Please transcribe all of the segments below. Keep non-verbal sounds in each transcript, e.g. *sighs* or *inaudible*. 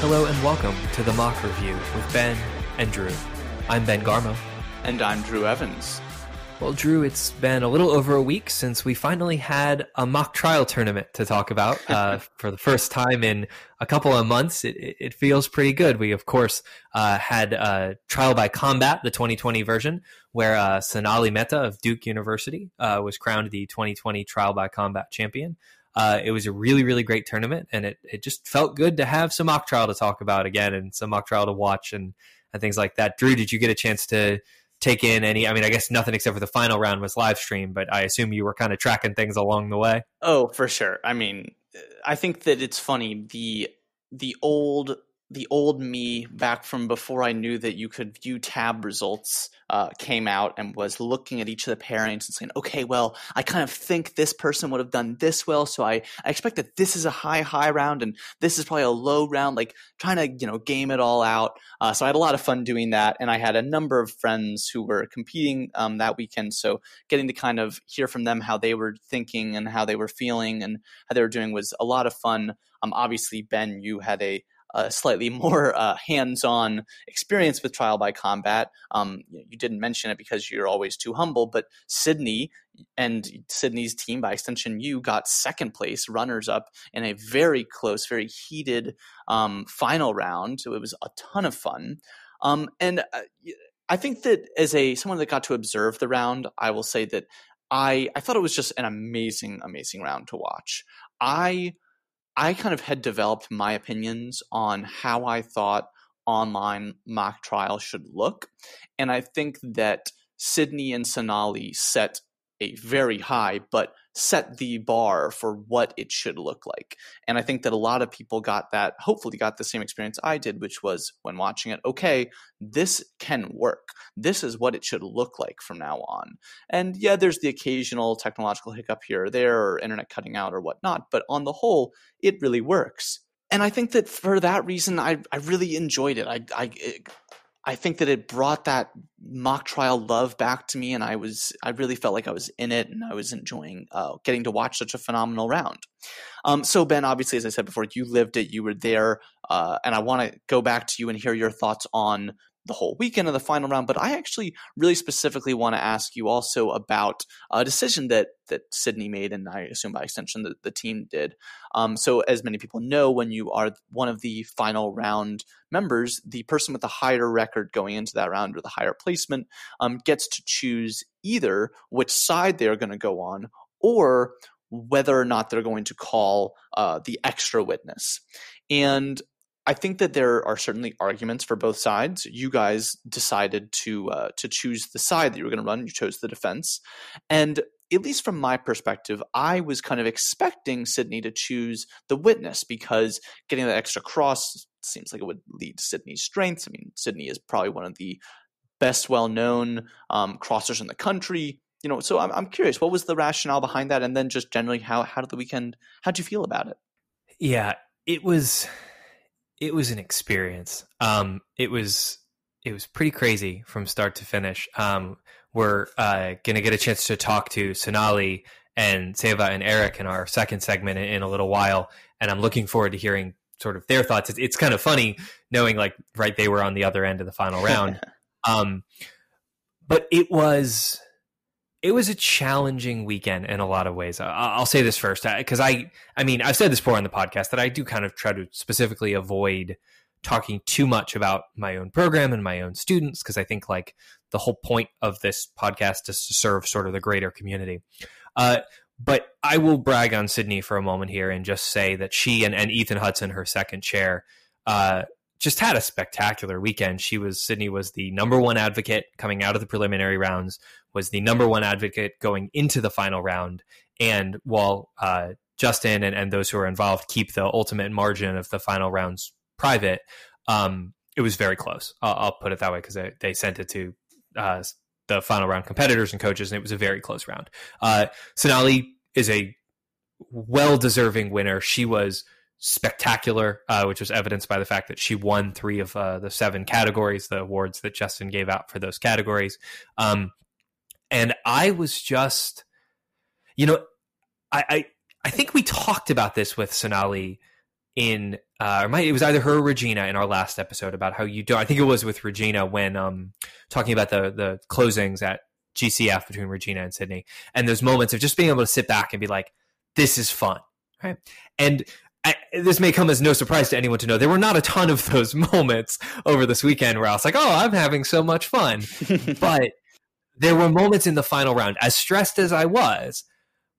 Hello and welcome to the Mock Review with Ben and Drew. I'm Ben Garmo. And I'm Drew Evans. Well, Drew, it's been a little over a week since we finally had a mock trial tournament to talk about. *laughs* Uh, for the first time in a couple of months, it, it feels pretty good. We, of course, uh, had uh, Trial by Combat, the 2020 version, where uh, Sonali Mehta of Duke University uh, was crowned the 2020 Trial by Combat champion. Uh, it was a really, really great tournament, and it, it just felt good to have some mock trial to talk about again and some mock trial to watch and, and things like that. Drew, did you get a chance to take in any? I mean, I guess nothing except for the final round was live stream, but I assume you were kind of tracking things along the way. Oh, for sure. I mean, I think that it's funny the the old the old me back from before I knew that you could view tab results uh, came out and was looking at each of the pairings and saying, okay, well, I kind of think this person would have done this well, so I, I expect that this is a high high round and this is probably a low round, like trying to you know game it all out. Uh, so I had a lot of fun doing that, and I had a number of friends who were competing um, that weekend, so getting to kind of hear from them how they were thinking and how they were feeling and how they were doing was a lot of fun. Um, obviously, Ben, you had a a slightly *laughs* more uh, hands-on experience with trial by combat. Um, you didn't mention it because you're always too humble, but Sydney and Sydney's team, by extension, you got second place, runners up in a very close, very heated um, final round. So it was a ton of fun. Um, and uh, I think that as a someone that got to observe the round, I will say that I I thought it was just an amazing, amazing round to watch. I I kind of had developed my opinions on how I thought online mock trial should look. And I think that Sydney and Sonali set a very high, but set the bar for what it should look like. And I think that a lot of people got that, hopefully, got the same experience I did, which was when watching it, okay, this can work. This is what it should look like from now on. And yeah, there's the occasional technological hiccup here or there, or internet cutting out or whatnot, but on the whole, it really works. And I think that for that reason, I, I really enjoyed it. I, I, it, I think that it brought that mock trial love back to me, and I was I really felt like I was in it, and I was enjoying uh, getting to watch such a phenomenal round. Um, so Ben, obviously, as I said before, you lived it, you were there, uh, and I want to go back to you and hear your thoughts on the whole weekend of the final round, but I actually really specifically want to ask you also about a decision that that Sydney made, and I assume by extension that the team did. Um, so, as many people know, when you are one of the final round members, the person with the higher record going into that round or the higher placement um, gets to choose either which side they are going to go on or whether or not they're going to call uh, the extra witness. And I think that there are certainly arguments for both sides. You guys decided to uh, to choose the side that you were going to run. You chose the defense, and at least from my perspective, I was kind of expecting Sydney to choose the witness because getting that extra cross seems like it would lead to Sydney's strengths. I mean, Sydney is probably one of the best well known um, crossers in the country. You know, so I'm, I'm curious, what was the rationale behind that, and then just generally, how how did the weekend? How did you feel about it? Yeah, it was it was an experience. Um, it was it was pretty crazy from start to finish. Um, we're uh, gonna get a chance to talk to Sonali and Seva and Eric in our second segment in, in, a little while, and I'm looking forward to hearing sort of their thoughts. It's, it's kind of funny knowing like right they were on the other end of the final round. *laughs* um, but it was it was a challenging weekend in a lot of ways. I'll say this first because I, I mean, I've said this before on the podcast that I do kind of try to specifically avoid talking too much about my own program and my own students because I think like the whole point of this podcast is to serve sort of the greater community. Uh, but I will brag on Sydney for a moment here and just say that she and, and Ethan Hudson, her second chair, uh, just had a spectacular weekend. She was Sydney was the number one advocate coming out of the preliminary rounds, was the number one advocate going into the final round, and while uh, Justin and, and those who are involved keep the ultimate margin of the final rounds private, um, it was very close. I'll, I'll put it that way because they, they, sent it to uh, the final round competitors and coaches, and it was a very close round. Uh, Sonali is a well deserving winner. She was spectacular, uh, which was evidenced by the fact that she won three of uh, the seven categories, the awards that Justin gave out for those categories. Um, and I was just, you know, I, I, I think we talked about this with Sonali in uh, or might, it was either her or Regina in our last episode about how you do. I think it was with Regina when um, talking about the the closings at GCF between Regina and Sydney, and those moments of just being able to sit back and be like, "This is fun," right? And I, this may come as no surprise to anyone to know there were not a ton of those *laughs* moments over this weekend where I was like, "Oh, I'm having so much fun," *laughs* but there were moments in the final round, as stressed as I was,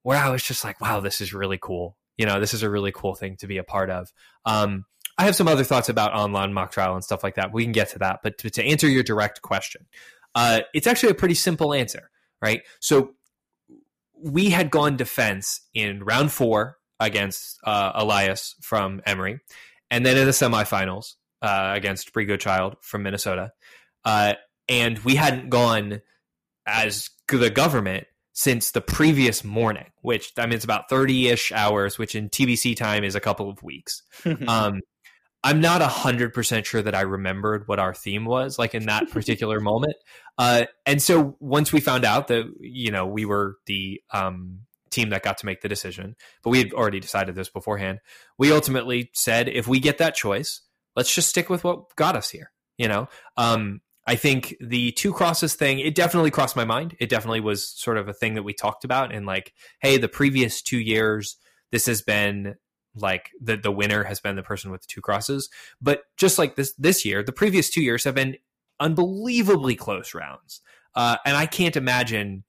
where I was just like, "Wow, this is really cool." You know, this is a really cool thing to be a part of. Um, I have some other thoughts about online mock trial and stuff like that. We can get to that, but to, to answer your direct question, uh, it's actually a pretty simple answer, right? So we had gone defense in round four against uh, Elias from Emory, and then in the semifinals uh, against Bri Goodchild from Minnesota. Uh, and we hadn't gone as the government since the previous morning, which I mean, it's about 30 ish hours, which in TBC time is a couple of weeks. *laughs* um, I'm not 100% sure that I remembered what our theme was like in that particular *laughs* moment. Uh, and so once we found out that, you know, we were the um, team that got to make the decision, but we had already decided this beforehand, we ultimately said if we get that choice, let's just stick with what got us here, you know? Um, I think the two crosses thing, it definitely crossed my mind. It definitely was sort of a thing that we talked about and like, hey, the previous two years, this has been like the the winner has been the person with the two crosses. But just like this this year, the previous two years have been unbelievably close rounds, uh, and I can't imagine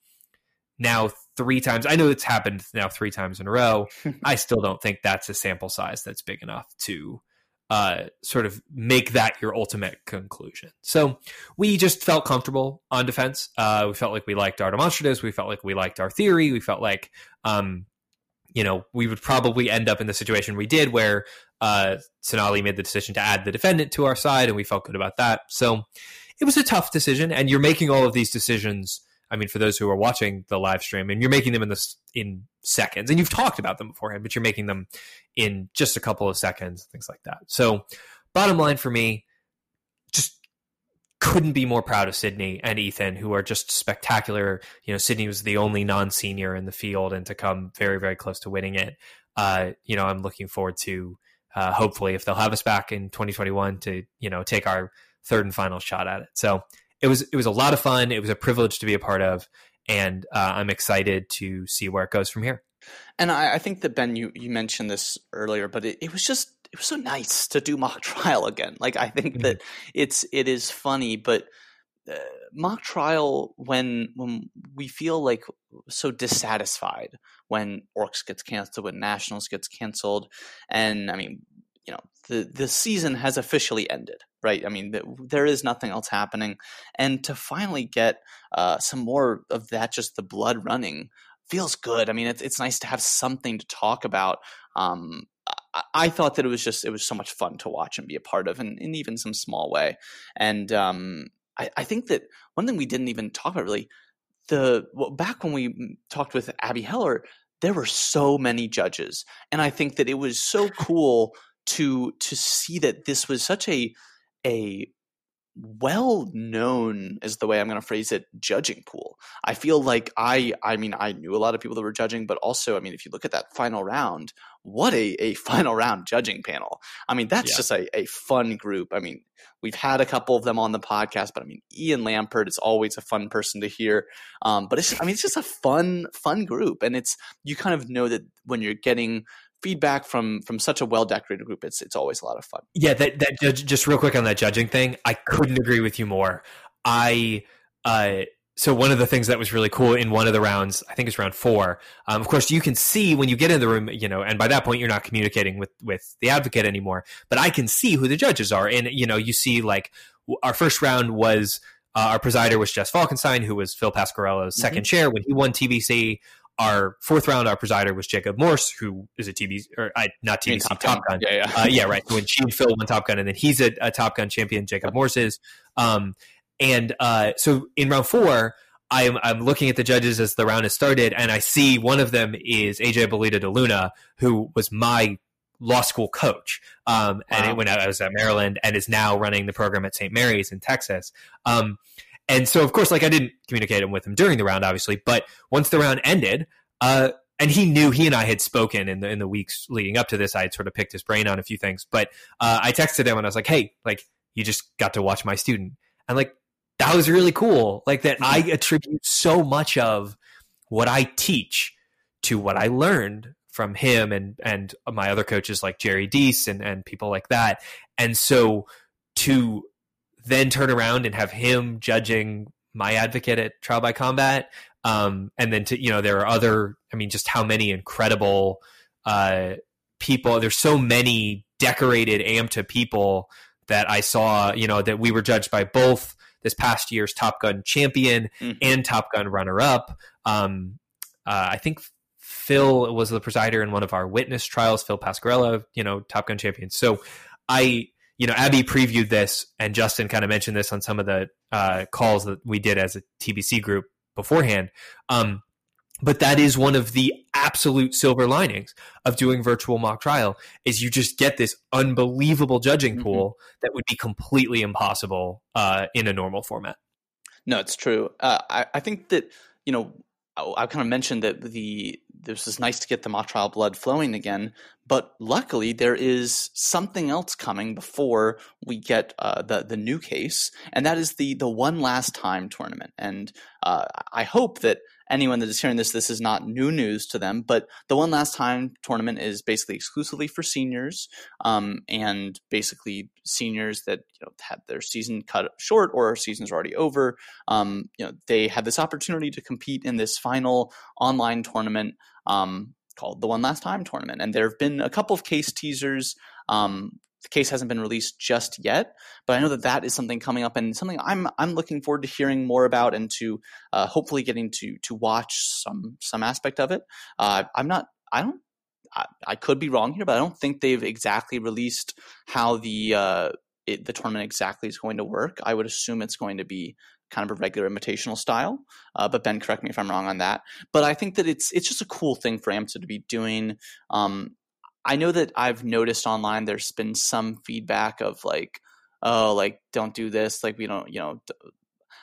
now three times. I know it's happened now three times in a row. *laughs* I still don't think that's a sample size that's big enough to uh, sort of make that your ultimate conclusion. So we just felt comfortable on defense. Uh, we felt like we liked our demonstratives. We felt like we liked our theory. We felt like um, you know, we would probably end up in the situation we did where uh, Sonali made the decision to add the defendant to our side, and we felt good about that. So it was a tough decision, and you're making all of these decisions. I mean, for those who are watching the live stream, and you're making them in this in seconds, and you've talked about them beforehand, but you're making them in just a couple of seconds, things like that. So, bottom line for me, just couldn't be more proud of Sydney and Ethan, who are just spectacular. You know, Sydney was the only non-senior in the field, and to come very, very close to winning it. Uh, you know, I'm looking forward to uh, hopefully if they'll have us back in 2021 to you know take our third and final shot at it. So it was it was a lot of fun. It was a privilege to be a part of, and uh, I'm excited to see where it goes from here. And I, I, think that Ben, you you mentioned this earlier, but it, it was just it was so nice to do mock *laughs* trial again. Like I think mm-hmm. that it's it is funny, but uh, mock trial when when we feel like so dissatisfied when Orcs gets canceled, when Nationals gets canceled, and I mean, you know, the the season has officially ended, right? I mean, the, there is nothing else happening, and to finally get uh, some more of that, just the blood running feels good. I mean, it's it's nice to have something to talk about. Um, I, thought that it was just it was so much fun to watch and be a part of, and in even some small way. And um, I, I, think that one thing we didn't even talk about really the well, back when we talked with Abby Heller, there were so many judges, and I think that it was so cool to to see that this was such a a well known is the way I'm going to phrase it judging pool. I feel like I I mean I knew a lot of people that were judging but also I mean if you look at that final round what a, a *laughs* final round judging panel. I mean that's yeah. just a, a fun group. I mean we've had a couple of them on the podcast but I mean Ian Lampert is always a fun person to hear. Um, but it's I mean it's just a fun fun group and it's you kind of know that when you're getting feedback from from such a well decorated group it's it's always a lot of fun. Yeah that that just real quick on that judging thing i couldn't agree with you more. I uh so one of the things that was really cool in one of the rounds i think it's round four um, of course you can see when you get in the room you know and by that point you're not communicating with with the advocate anymore but i can see who the judges are. And you know you see like our first round was uh, our presider was Jess Falkenstein, who was Phil Pasquarello's 2nd mm-hmm. chair when he won TBC our fourth round, our presider was Jacob Morse, who is a TV or uh, not TBC Top, Top Gun. Yeah, yeah, uh, yeah, right. When she and Phil won Top Gun, and then he's a, a Top Gun champion. Jacob Morse is. Um, and uh, so in round four, I'm I'm looking at the judges as the round has started, and I see one of them is AJ Bolita de Luna, who was my law school coach, um, and wow. when I was at Maryland, and is now running the program at St. Mary's in Texas. Um, and so, of course, like I didn't communicate with him during the round, obviously, but once the round ended, uh, and he knew he and I had spoken in the in the weeks leading up to this. I had sort of picked his brain on a few things, but uh, I texted him and I was like, "Hey, like you just got to watch my student," and like that was really cool. Like that, I attribute so much of what I teach to what I learned from him and and my other coaches like Jerry Deese and and people like that. And so to then turn around and have him judging my advocate at trial by combat. Um, and then to you know there are other i mean just how many incredible uh, people there's so many decorated amta people that i saw you know that we were judged by both this past year's top gun champion mm-hmm. and top gun runner up um, uh, i think phil was the presider in one of our witness trials phil pasquarella you know top gun champion. So i you know, Abby previewed this, and Justin kind of mentioned this on some of the uh, calls that we did as a TBC group beforehand. Um, but that is one of the absolute silver linings of doing virtual mock trial is you just get this unbelievable judging mm-hmm. pool mm-hmm. that would be completely impossible uh, in a normal format. No, it's true. Uh, I, I think that you know I kind of mentioned that the this is nice to get the mock blood flowing again, but luckily there is something else coming before we get uh, the the new case, and that is the the one last time tournament. And uh, I hope that anyone that is hearing this, this is not new news to them. But the one last time tournament is basically exclusively for seniors, um, and basically seniors that you know had their season cut short or season's already over. Um, you know, they had this opportunity to compete in this final online tournament. Um, called the One Last Time tournament. And there have been a couple of case teasers. Um, the case hasn't been released just yet, but I know that that is something coming up and something I'm I'm looking forward to hearing more about and to uh, hopefully getting to to watch some some aspect of it. Uh, I'm not I don't I, could be wrong here, but I don't think they've exactly released how the uh, it, the tournament exactly is going to work. I would assume it's going to be kind of a regular invitational style. Uh, but Ben, correct me if I'm wrong on that. But I think that it's it's just a cool thing for AMTA to be doing. Um, I know that I've noticed online there's been some feedback of like, oh, like don't do this, like we don't, you know.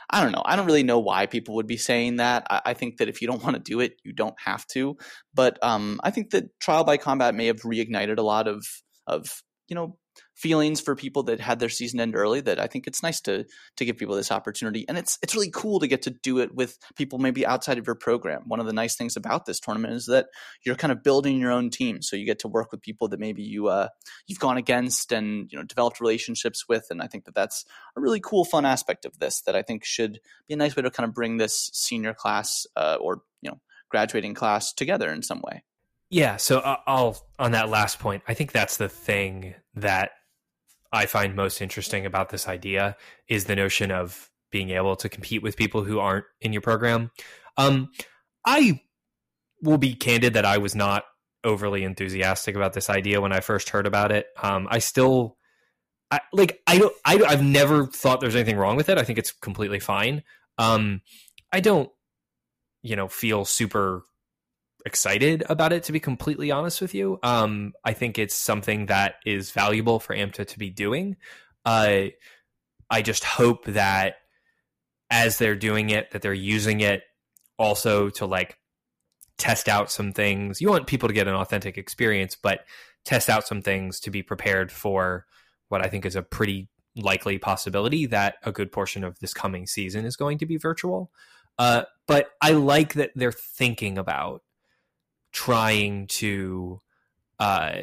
I don't know. I don't really know why people would be saying that. I, I think that if you don't want to do it, you don't have to. But um, I think that trial by combat may have reignited a lot of of you know feelings for people that had their season end early that I think it's nice to to give people this opportunity and it's it's really cool to get to do it with people maybe outside of your program. One of the nice things about this tournament is that you're kind of building your own team so you get to work with people that maybe you uh, you've gone against and you know developed relationships with and I think that that's a really cool fun aspect of this that I think should be a nice way to kind of bring this senior class uh, or you know graduating class together in some way. Yeah, so I'll on that last point. I think that's the thing that I find most interesting about this idea is the notion of being able to compete with people who aren't in your program. Um, I will be candid that I was not overly enthusiastic about this idea when I first heard about it. Um, I still, I, like, I don't, I, I've never thought there's anything wrong with it. I think it's completely fine. Um, I don't, you know, feel super excited about it to be completely honest with you. Um, i think it's something that is valuable for amta to be doing. Uh, i just hope that as they're doing it that they're using it also to like test out some things. You want people to get an authentic experience but test out some things to be prepared for what i think is a pretty likely possibility that a good portion of this coming season is going to be virtual. Uh, but I like that they're thinking about trying to uh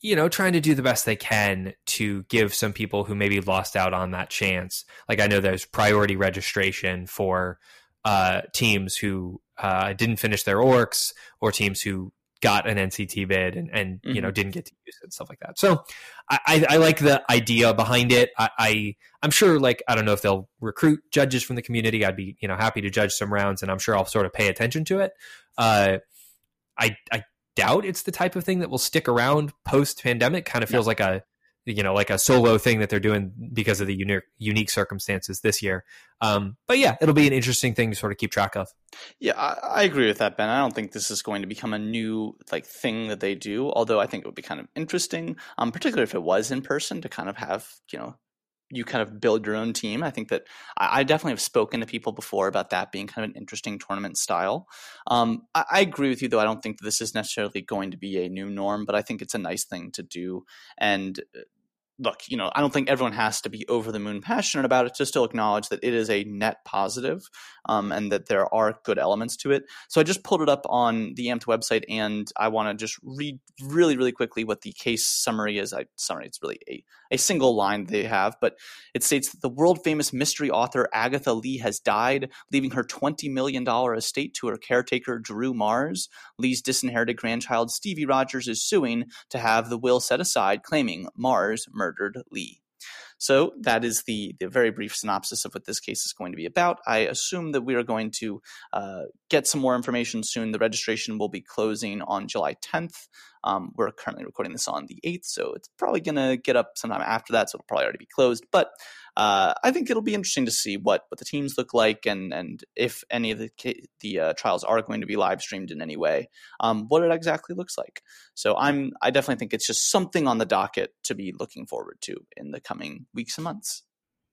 you know trying to do the best they can to give some people who maybe lost out on that chance like i know there's priority registration for uh teams who uh didn't finish their orcs or teams who got an nct bid and, and mm-hmm. you know mm-hmm. didn't get to use it and stuff like that so I, I like the idea behind it I, I i'm sure like i don't know if they'll recruit judges from the community i'd be you know happy to judge some rounds and i'm sure i'll sort of pay attention to it uh I I doubt it's the type of thing that will stick around post pandemic. Kind of feels like a you know like a solo thing that they're doing because of the unique unique circumstances this year. Um, but yeah, it'll be an interesting thing to sort of keep track of. Yeah, I, I, agree with that, Ben. I don't think this is going to become a new like thing that they do. Although I think it would be kind of interesting, um, particularly if it was in person, to kind of have you know you kind of build your own team. I think that I, I, definitely have spoken to people before about that being kind of an interesting tournament style. Um, I, I, agree with you, though. I don't think this is necessarily going to be a new norm, but I think it's a nice thing to do. And uh, look, you know, I don't think everyone has to be over the moon passionate about it to still acknowledge that it is a net positive, um, and that there are good elements to it. So I just pulled it up on the AMTA website, and I want to just read really, really quickly what the case summary is. I summary it's really a, a single line they have, but it states that the world famous mystery author Agatha Lee has died, leaving her twenty million dollar estate to her caretaker Drew Mars. Lee's disinherited grandchild Stevie Rogers is suing to have the will set aside, claiming Mars murdered Lee. So that is the, the very brief synopsis of what this case is going to be about. I assume that we are going to uh, get some more information soon. The registration will be closing on July 10th. Um, we're currently recording this on the 8th, so it's probably going to get up sometime after that, so it'll probably already be closed. But uh, I think it'll be interesting to see what, what the teams look like and, and if any of the, the uh, trials are going to be live streamed in any way, um, what it exactly looks like. So I'm I definitely think it's just something on the docket to be looking forward to in the coming weeks and months.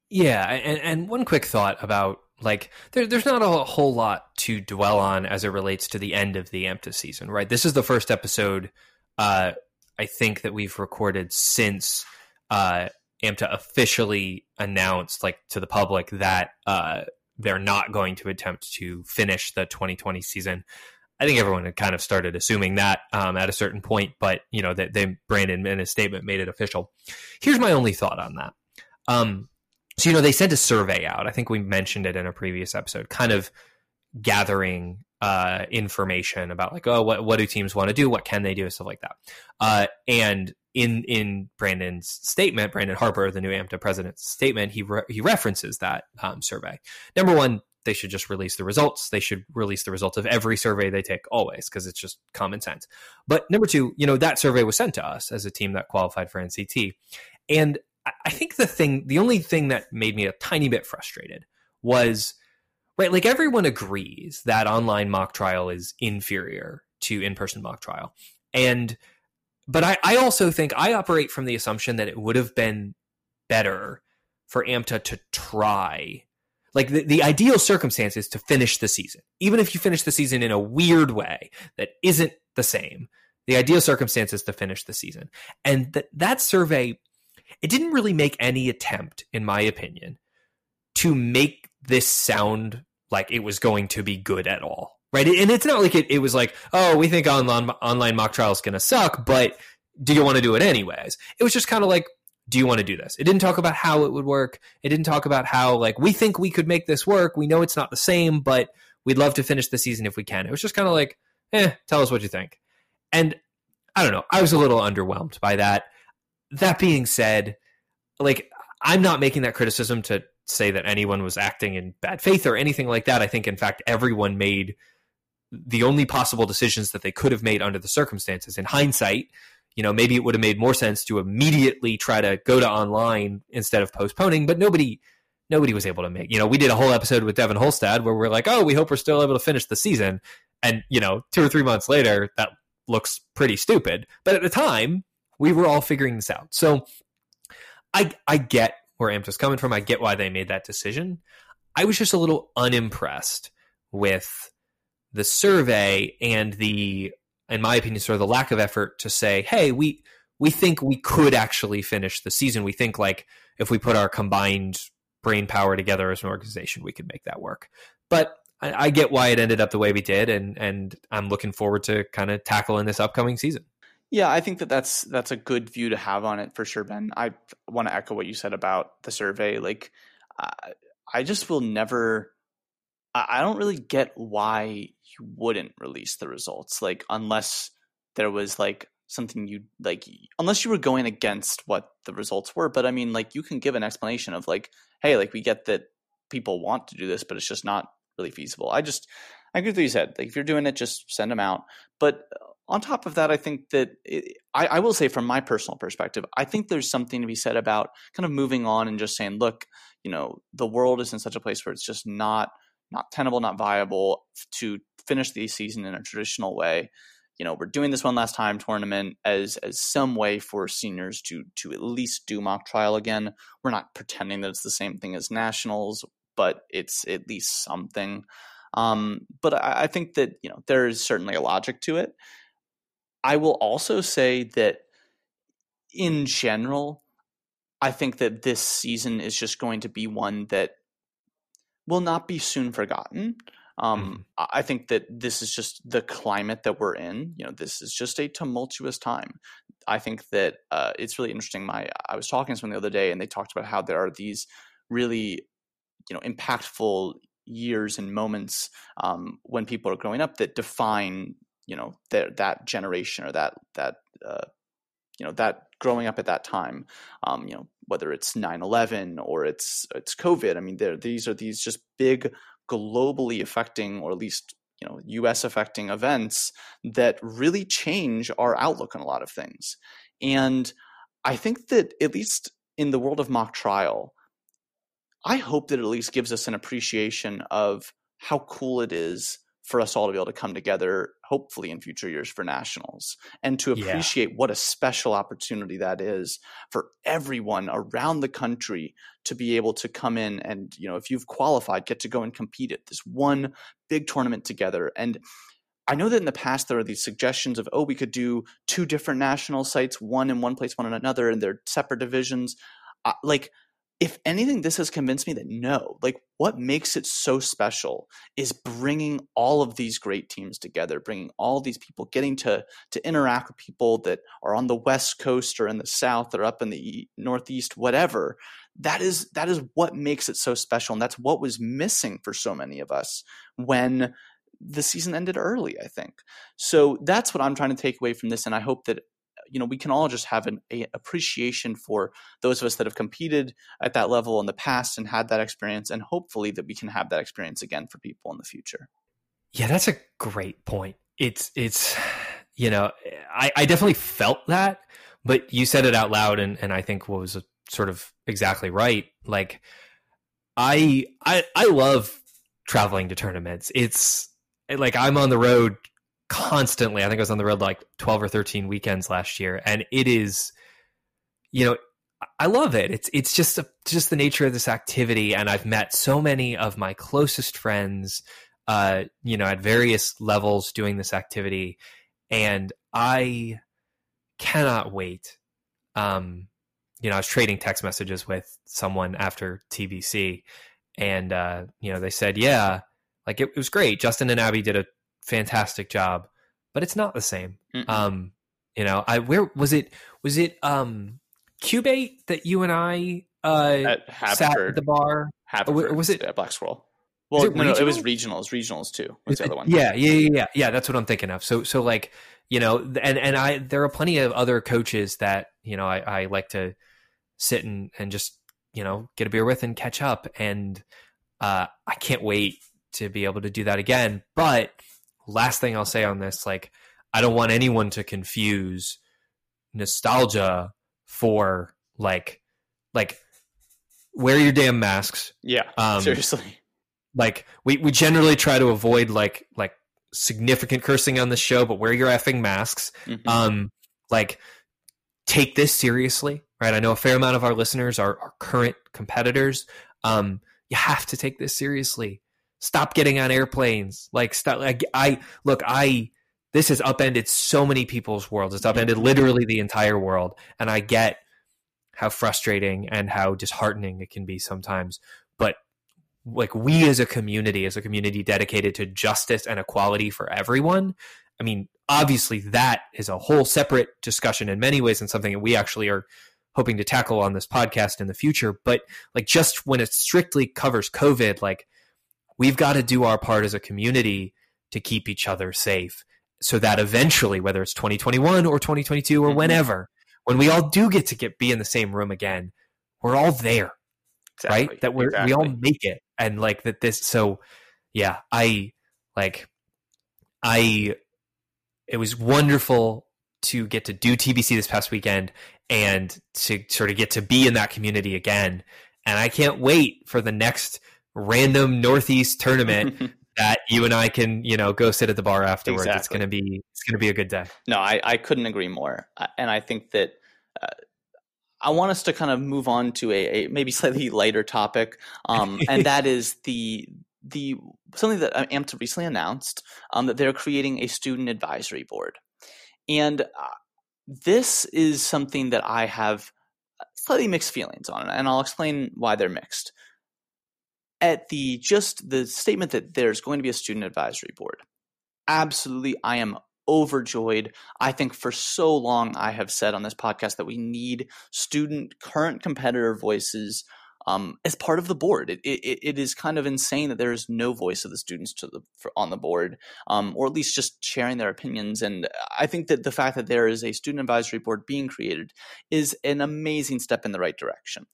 Yeah, and, and one quick thought about like there, there's not a whole lot to dwell on as it relates to the end of the AMTA season, right? This is the first episode uh, I think that we've recorded since uh, AMTA officially announced, like to the public, that uh, they're not going to attempt to finish the 2020 season. I think everyone had kind of started assuming that um, at a certain point, but you know that they Brandon in his statement made it official. Here's my only thought on that. Um, so you know they sent a survey out. I think we mentioned it in a previous episode, kind of gathering uh, information about like oh what what do teams want to do, what can they do, stuff like that. Uh, and in in Brandon's statement, Brandon Harper, the new AMTA president's statement, he re- he references that um, survey. Number one, they should just release the results. They should release the results of every survey they take always because it's just common sense. But number two, you know that survey was sent to us as a team that qualified for NCT, and I think the thing, the only thing that made me a tiny bit frustrated was right. Like everyone agrees that online mock trial is inferior to in person mock trial, and but I, I also think I operate from the assumption that it would have been better for AMTA to try. Like the, the ideal circumstance is to finish the season. Even if you finish the season in a weird way that isn't the same, the ideal circumstance is to finish the season. And that that survey, it didn't really make any attempt, in my opinion, to make this sound like it was going to be good at all right? And it's not like it, it was like, oh, we think online online mock trial is going to suck, but do you want to do it anyways? It was just kind of like, do you want to do this? It didn't talk about how it would work. It didn't talk about how like we think we could make this work. We know it's not the same, but we'd love to finish the season if we can. It was just kind of like, eh, tell us what you think. And I don't know. I was a little underwhelmed by that. That being said, like I'm not making that criticism to say that anyone was acting in bad faith or anything like that. I think in fact everyone made the only possible decisions that they could have made under the circumstances. In hindsight, you know, maybe it would have made more sense to immediately try to go to online instead of postponing, but nobody nobody was able to make. You know, we did a whole episode with Devin Holstad where we're like, "Oh, we hope we're still able to finish the season." And, you know, 2 or 3 months later, that looks pretty stupid. But at the time, we were all figuring this out. So I I get where AMTA's coming from. I get why they made that decision. I was just a little unimpressed with the survey and the, in my opinion, sort of the lack of effort to say, hey, we we think we could actually finish the season. We think like if we put our combined brain power together as an organization, we could make that work. But I, I get why it ended up the way we did, and and I'm looking forward to kind of tackling this upcoming season. Yeah, I think that that's that's a good view to have on it for sure, Ben. I want to echo what you said about the survey. Like, I, I just will never. I don't really get why you wouldn't release the results like unless there was like something you like unless you were going against what the results were but i mean like you can give an explanation of like hey like we get that people want to do this but it's just not really feasible. I just i agree with what you said like if you're doing it just send them out but uh, on top of that i think that it, I, I will say from my personal perspective i think there's something to be said about kind of moving on and just saying look you know the world is in such a place where it's just not not tenable not viable to finish the season in a traditional way, you know we're doing this one last time tournament as as some way for seniors to to at least do mock trial again. We're not pretending that it's the same thing as nationals but it's at least something. Um, but I, I think that you know there is certainly a logic to it. I will also say that in general i think that this season is just going to be one that will not be soon forgotten um, mm-hmm. I think that this is just the climate that we're in. You know, this is just a tumultuous time. I think that uh, it's really interesting. My I was talking to someone the other day, and they talked about how there are these really, you know, impactful years and moments um, when people are growing up that define, you know, that that generation or that that uh, you know that growing up at that time. Um, you know, whether it's 9-11 or it's it's COVID. I mean, there these are these just big globally affecting, or at least you know, U.S. affecting events that really change our outlook on a lot of things. And I think that at least in the world of mock trial, I hope that at least gives us an appreciation of how cool it is for us all to be able to come together, hopefully in future years for nationals, and to appreciate yeah. what a special opportunity that is for everyone around the country to be able to come in and, you know, if you've qualified, get to go and compete at this one big tournament together. And I know that in the past there are these suggestions of, oh, we could do two different national sites, one in one place, one in another, and they're separate divisions. Uh, like, if anything, this has convinced me that no, like what makes it so special is bringing all of these great teams together, bringing all these people, getting to to interact with people that are on the west coast or in the south or up in the northeast, whatever. That is that is what makes it so special, and that's what was missing for so many of us when the season ended early. I think so. That's what I'm trying to take away from this, and I hope that you know we can all just have an appreciation for those of us that have competed at that level in the past and had that experience and hopefully that we can have that experience again for people in the future. Yeah that's a great point. It's it's you know i i definitely felt that but you said it out loud and and i think was sort of exactly right. Like i i i love traveling to tournaments. It's like i'm on the road constantly. I think I was on the road like 12 or 13 weekends last year and it is you know I love it. It's it's just a, just the nature of this activity and I've met so many of my closest friends uh you know at various levels doing this activity and I cannot wait. Um you know, I was trading text messages with someone after TBC and uh you know, they said, "Yeah, like it, it was great. Justin and Abby did a fantastic job, but it's not the same. Mm-mm. Um, you know, I where was it? Was it um Cubate that you and I uh sat at the bar? Or was it Black Squirrel? Well, it no, no, it was regionals. Regionals too. Was the other one? Yeah, yeah, yeah, yeah. Yeah, that's what I'm thinking of. So, so like, you know, and and I there are plenty of other coaches that you know I, I like to sit and and just you know get a beer with and catch up, and uh, I can't wait to be able to do that again. But last thing I'll say on this, like, I don't want anyone to confuse nostalgia for like, like, wear your damn masks. Yeah, um, seriously. Like, we we generally try to avoid like like significant cursing on the show, but wear your effing masks. Mm-hmm. Um, like, take this seriously, right? I know a fair amount of our listeners are, are current competitors. Um, you have to take this seriously stop getting on airplanes. Like stop like i look i this has upended so many people's worlds. It's upended literally the entire world. And i get how frustrating and how disheartening it can be sometimes. But like we as a community as a community dedicated to justice and equality for everyone i mean obviously that is a whole separate discussion in many ways and something that we actually are hoping to tackle on this podcast in the future. But like just when it strictly covers covid like we've got to do our part as a community to keep each other safe so that eventually whether it's 2021 or 2022 or mm-hmm. whenever when we all do get to get be in the same room again we're all there exactly. right that we're exactly. we all make it and like that this so yeah i like i it was wonderful to get to do tbc this past weekend and to sort of get to be in that community again and i can't wait for the next random Northeast tournament *laughs* that you and I can, you know, go sit at the bar afterwards. Exactly. It's going to be it's going to be a good day. No, I, I couldn't agree more. Uh, And I think that uh, I want us to kind of move on to a, a maybe *laughs* slightly lighter topic, um, and *laughs* that is the the something that AMTA recently announced um, that they're creating a student advisory board, and uh, this is something that I have slightly mixed feelings on, and I'll explain why they're mixed. At the just the statement that there's going to be a student advisory board, absolutely, I am overjoyed. I think for so long I have said on this podcast that we need student current competitor voices um, as part of the board. It, it, it is kind of insane that there is no voice of the students to the for, on the board, um, or at least just sharing their opinions. And I think that the fact that there is a student advisory board being created is an amazing step in the right direction.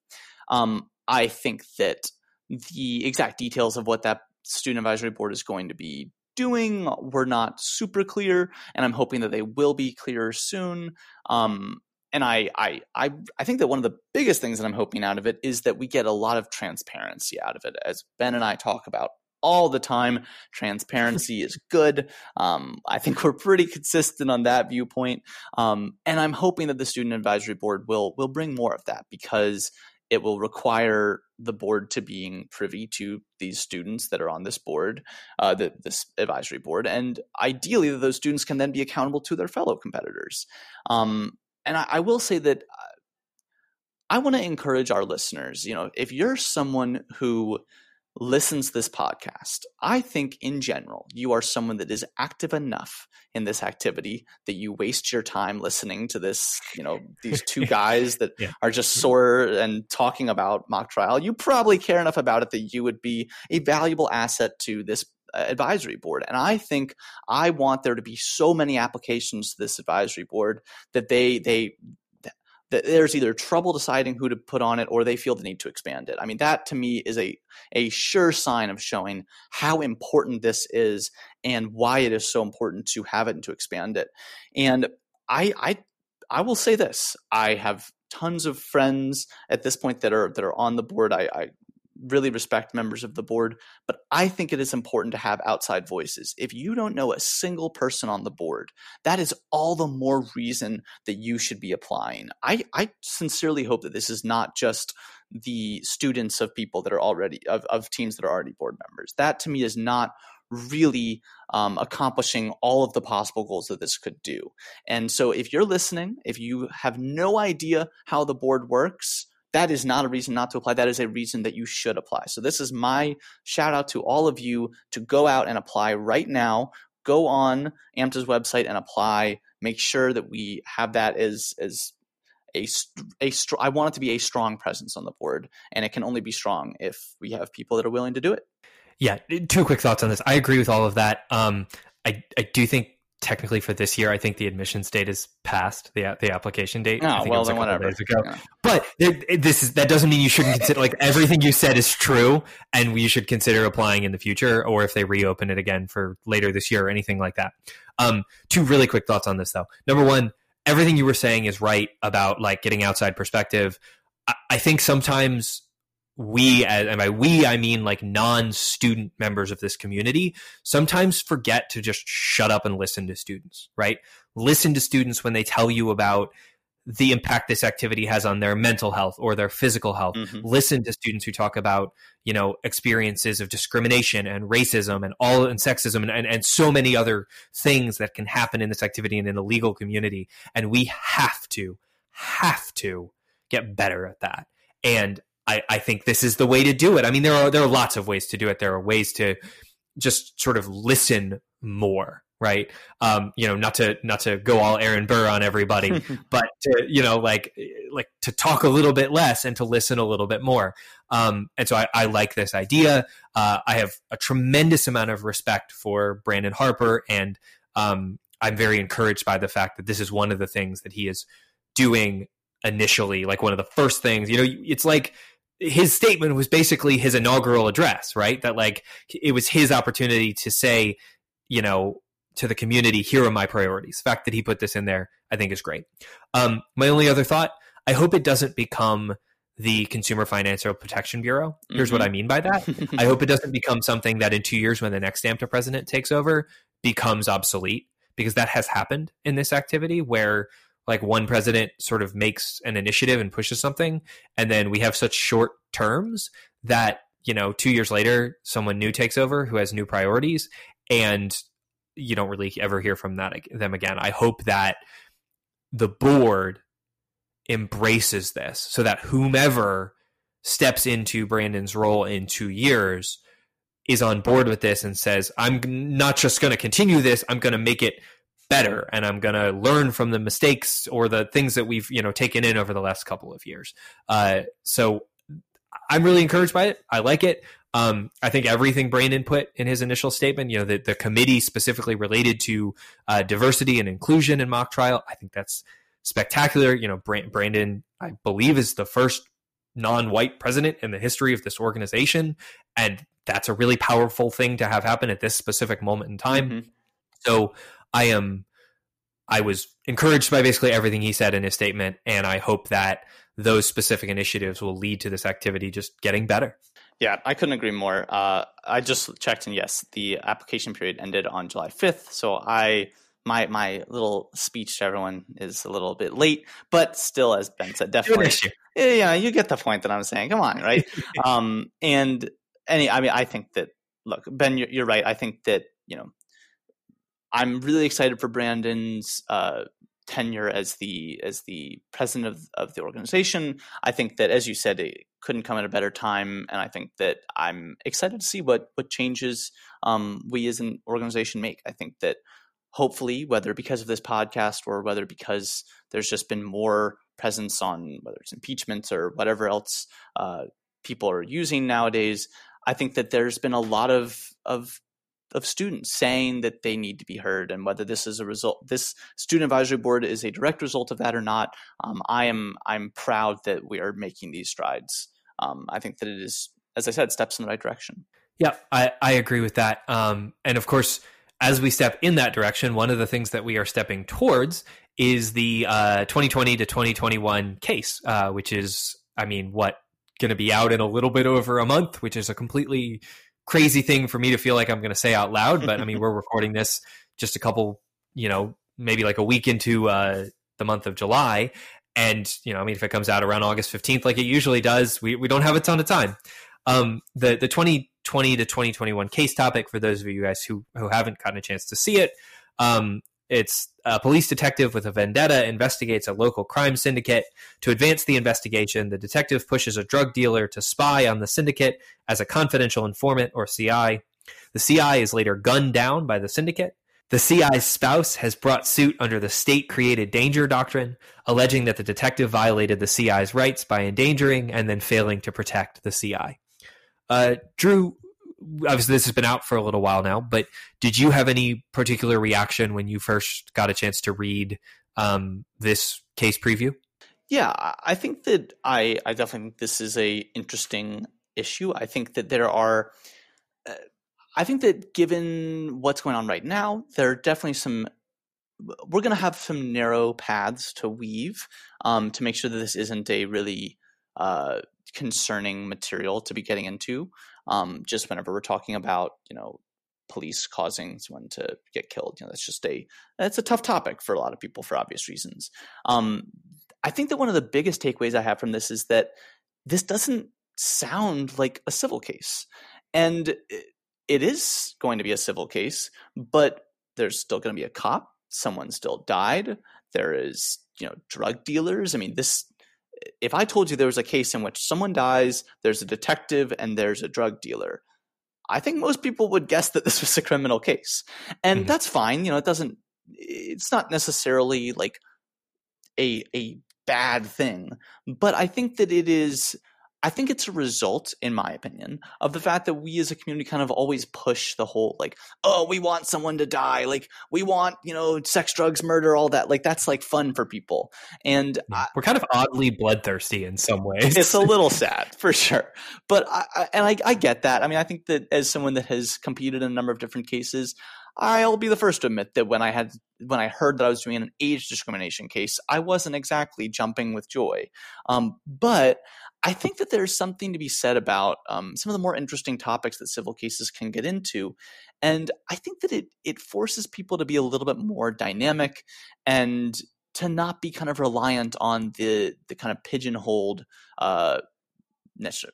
Um, I think that the exact details of what that student advisory board is going to be doing were not super clear, and I'm hoping that they will be clearer soon. Um, and I, I, I, I think that one of the biggest things that I'm hoping out of it is that we get a lot of transparency out of it, as Ben and I talk about all the time. Transparency is *laughs* good. Um, I think we're pretty consistent on that viewpoint, um, and I'm hoping that the student advisory board will will bring more of that because it will require the board to being privy to these students that are on this board, uh, the, this advisory board, and ideally those students can then be accountable to their fellow competitors. Um, and I, I, will say that uh, I want to encourage our listeners. You know, if you're someone who listens to this podcast, I think in general you are someone that is active enough in this activity that you waste your time listening to this, you know, these two *laughs* guys that yeah. are just sore and talking about mock trial. You probably care enough about it that you would be a valuable asset to this uh, advisory board. And I think I want there to be so many applications to this advisory board that they they there's either trouble deciding who to put on it or they feel the need to expand it. I mean, that to me is a, a sure sign of showing how important this is and why it is so important to have it and to expand it. And I, I, I will say this: I have tons of friends at this point that are that are on the board. I, I really respect members of the board, but I think it is important to have outside voices. If you don't know a single person on the board, that is all the more reason that you should be applying. I, I sincerely hope that this is not just the students of people that are already of, of teams that are already board members. That to me is not really um, accomplishing all of the possible goals that this could do. And so if you're listening, if you have no idea how the board works, that is not a reason not to apply. That is a reason that you should apply. So this is my shout out to all of you to go out and apply right now. Go on AMTA's website and apply. Make sure that we have that as as a a I want it to be a strong presence on the board, and it can only be strong if we have people that are willing to do it. Yeah, two quick thoughts on this. I agree with all of that. Um, I I do think technically for this year, I think the admissions date is past the the application date. Oh, well, then whatever. Yeah. But this is that doesn't mean you shouldn't consider like everything you said is true, and you should consider applying in the future, or if they reopen it again for later this year or anything like that. Um, two really quick thoughts on this though. Number one, everything you were saying is right about like getting outside perspective. I, I think sometimes we and by we i mean like non-student members of this community sometimes forget to just shut up and listen to students right? Listen to students when they tell you about the impact this activity has on their mental health or their physical health. Mm-hmm. listen to students who talk about you know experiences of discrimination and racism and all and sexism and, and, and so many other things that can happen in this activity and in the legal community. And we have to have to get better at that. And I, I think this is the way to do it. I mean, there are there are lots of ways to do it. There are ways to just sort of listen more, right? Um, you know, not to not to go all Aaron Burr on everybody, *laughs* but to you know, like like to talk a little bit less and to listen a little bit more. Um, and so I, I like this idea. Uh, I have a tremendous amount of respect for Brandon Harper, and um, I'm very encouraged by the fact that this is one of the things that he is doing initially like one of the first things you know it's like his statement was basically his inaugural address, right? That like it was his opportunity to say, you know, to the community, here are my priorities. The fact that he put this in there, I think is great. Um, my only other thought, I hope it doesn't become the Consumer Financial Protection Bureau. Here's what Mhm. I mean by that. *laughs* I hope it doesn't become something that in two years, when the next AMTA president takes over, becomes obsolete because that has happened in this activity where like one president sort of makes an initiative and pushes something, and then we have such short terms that you know two years later someone new takes over who has new priorities, and you don't really ever hear from that them again. I hope that the board embraces this so that whomever steps into Brandon's role in two years is on board with this and says, I'm not just going to continue this, I'm going to make it better and I'm going to learn from the mistakes or the things that we've, you know, taken in over the last couple of years. Uh, so I'm really encouraged by it. I like it. Um, I think everything Brandon put in his initial statement, you know, the, the committee specifically related to uh, diversity and inclusion in mock trial, I think that's spectacular. You know, Brandon, I believe, is the first non-white president in the history of this organization, and that's a really powerful thing to have happen at this specific moment in time. Mhm. So I am, I was encouraged by basically everything he said in his statement, and I hope that those specific initiatives will lead to this activity just getting better. Yeah, I couldn't agree more. Uh, I just checked, and yes, the application period ended on July 5th. So I my my little speech to everyone is a little bit late, but still, as Ben said, definitely, yeah, yeah, you get the point that I'm saying. Come on, right? *laughs* um, and any, I mean, I think that look, Ben, you're, you're right. I think that you know, I'm really excited for Brandon's uh, tenure as the as the president of of the organization. I think that, as you said, it couldn't come at a better time, and I think that I'm excited to see what what changes um, we as an organization make. I think that hopefully, whether because of this podcast or whether because there's just been more presence on whether it's impeachments or whatever else uh, people are using nowadays, I think that there's been a lot of of of students saying that they need to be heard and whether this is a result this student advisory board is a direct result of that or not um, i am i'm proud that we are making these strides. Um, i think that it is as i said steps in the right direction. Yeah i, I agree with that. Um, and of course as we step in that direction one of the things that we are stepping towards is the uh, 2020 to 2021 case uh, which is i mean what going to be out in a little bit over a month which is a completely crazy thing for me to feel like I'm going to say out loud, but I mean, *laughs* we're recording this just a couple, you know, maybe like a week into uh, the month of July. And, you know, I mean, if it comes out around August 15th, like it usually does, we, we don't have a ton of time. Um, the, the 2020 to 2021 case topic, for those of you guys who, who haven't gotten a chance to see it, um, it's a police detective with a vendetta investigates a local crime syndicate. To advance the investigation, the detective pushes a drug dealer to spy on the syndicate as a confidential informant or CI. The CI is later gunned down by the syndicate. The CI's spouse has brought suit under the state created danger doctrine, alleging that the detective violated the CI's rights by endangering and then failing to protect the CI. Uh, Drew, obviously this has been out for a little while now, but did you have any particular reaction when you first got a chance to read um, this case preview? Yeah, I think that I, I definitely think this is a interesting issue. I think that there are, uh, I think that given what's going on right now, there are definitely some. We're going to have some narrow paths to weave um, to make sure that this isn't a really uh, concerning material to be getting into. Um, just whenever we're talking about, you know, police causing someone to get killed, you know, that's just a that's a tough topic for a lot of people for obvious reasons. Um, I think that one of the biggest takeaways I have from this is that this doesn't sound like a civil case, and it is going to be a civil case, but there's still going to be a cop. Someone still died. There is, you know, drug dealers. I mean, this if I told you there was a case in which someone dies, there's a detective, and there's a drug dealer, I think most people would guess that *laughs* this was a criminal case. And mm-hmm. that's fine. You know, it doesn't, it's not necessarily like a, a bad thing, but I think that it is I think it's a result, in my opinion, of the fact that we as a community kind of always push the whole like, oh, we want someone to die, like we want you know sex, drugs, murder, all that. Like that's like fun for people, and I, we're kind of oddly bloodthirsty in some ways. It's a little *laughs* sad for sure, but I, I and I, I get that. I mean, I think that as someone that has competed in a number of different cases, I'll be the first to admit that when I had when I heard that I was doing an age discrimination case, I wasn't exactly jumping with joy. Um, but I think that there's something to be said about um, some of the more interesting topics that civil cases can get into, and I think that it it forces people to be a little bit more dynamic and to not be kind of reliant on the the kind of pigeonholed uh,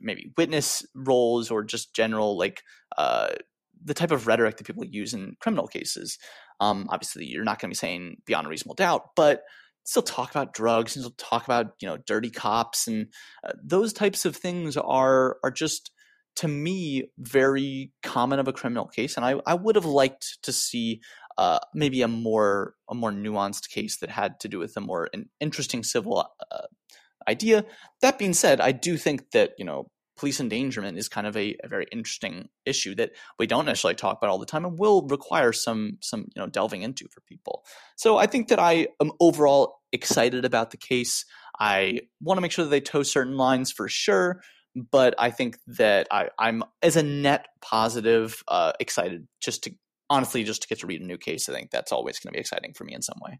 maybe witness roles or just general like uh, the type of rhetoric that people use in criminal cases. Um, obviously, you're not going to be saying beyond a reasonable doubt, but still talk about drugs and still talk about you know dirty cops and uh, those types of things are are just to me very common of a criminal case and i, I would have liked to see uh, maybe a more a more nuanced case that had to do with a more an interesting civil uh, idea. That being said i do think that you know police endangerment is kind of a, a, very interesting issue that we don't necessarily talk about all the time and will require some some you know delving into for people. So I think that I am overall excited about the case. I want to make sure that they toe certain lines for sure, but I think that I, am as a net positive uh, excited just to honestly just to get to read a new case. I think that's always going to be exciting for me in some way.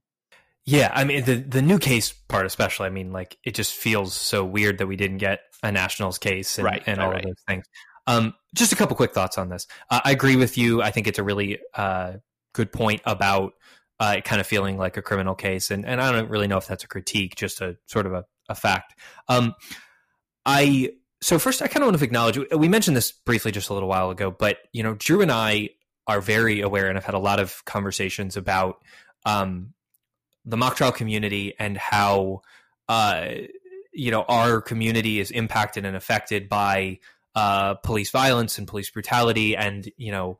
Yeah, I mean the the new case part especially. I mean, like it just feels so weird that we didn't get a Nationals case and, right, and all right. of those things. Um, just a couple quick thoughts on this. Uh, I agree with you. I think it's a really uh, good point about uh, kind of feeling like a criminal case, and and I don't really know if that's a critique, just a sort of a, a fact. Um, I so first I kind of want to acknowledge we mentioned this briefly just a little while ago, but you know Drew and I are very aware and have had a lot of conversations about um, the mock trial community and how uh, you know our community is impacted and affected by uh, police violence and police brutality, and you know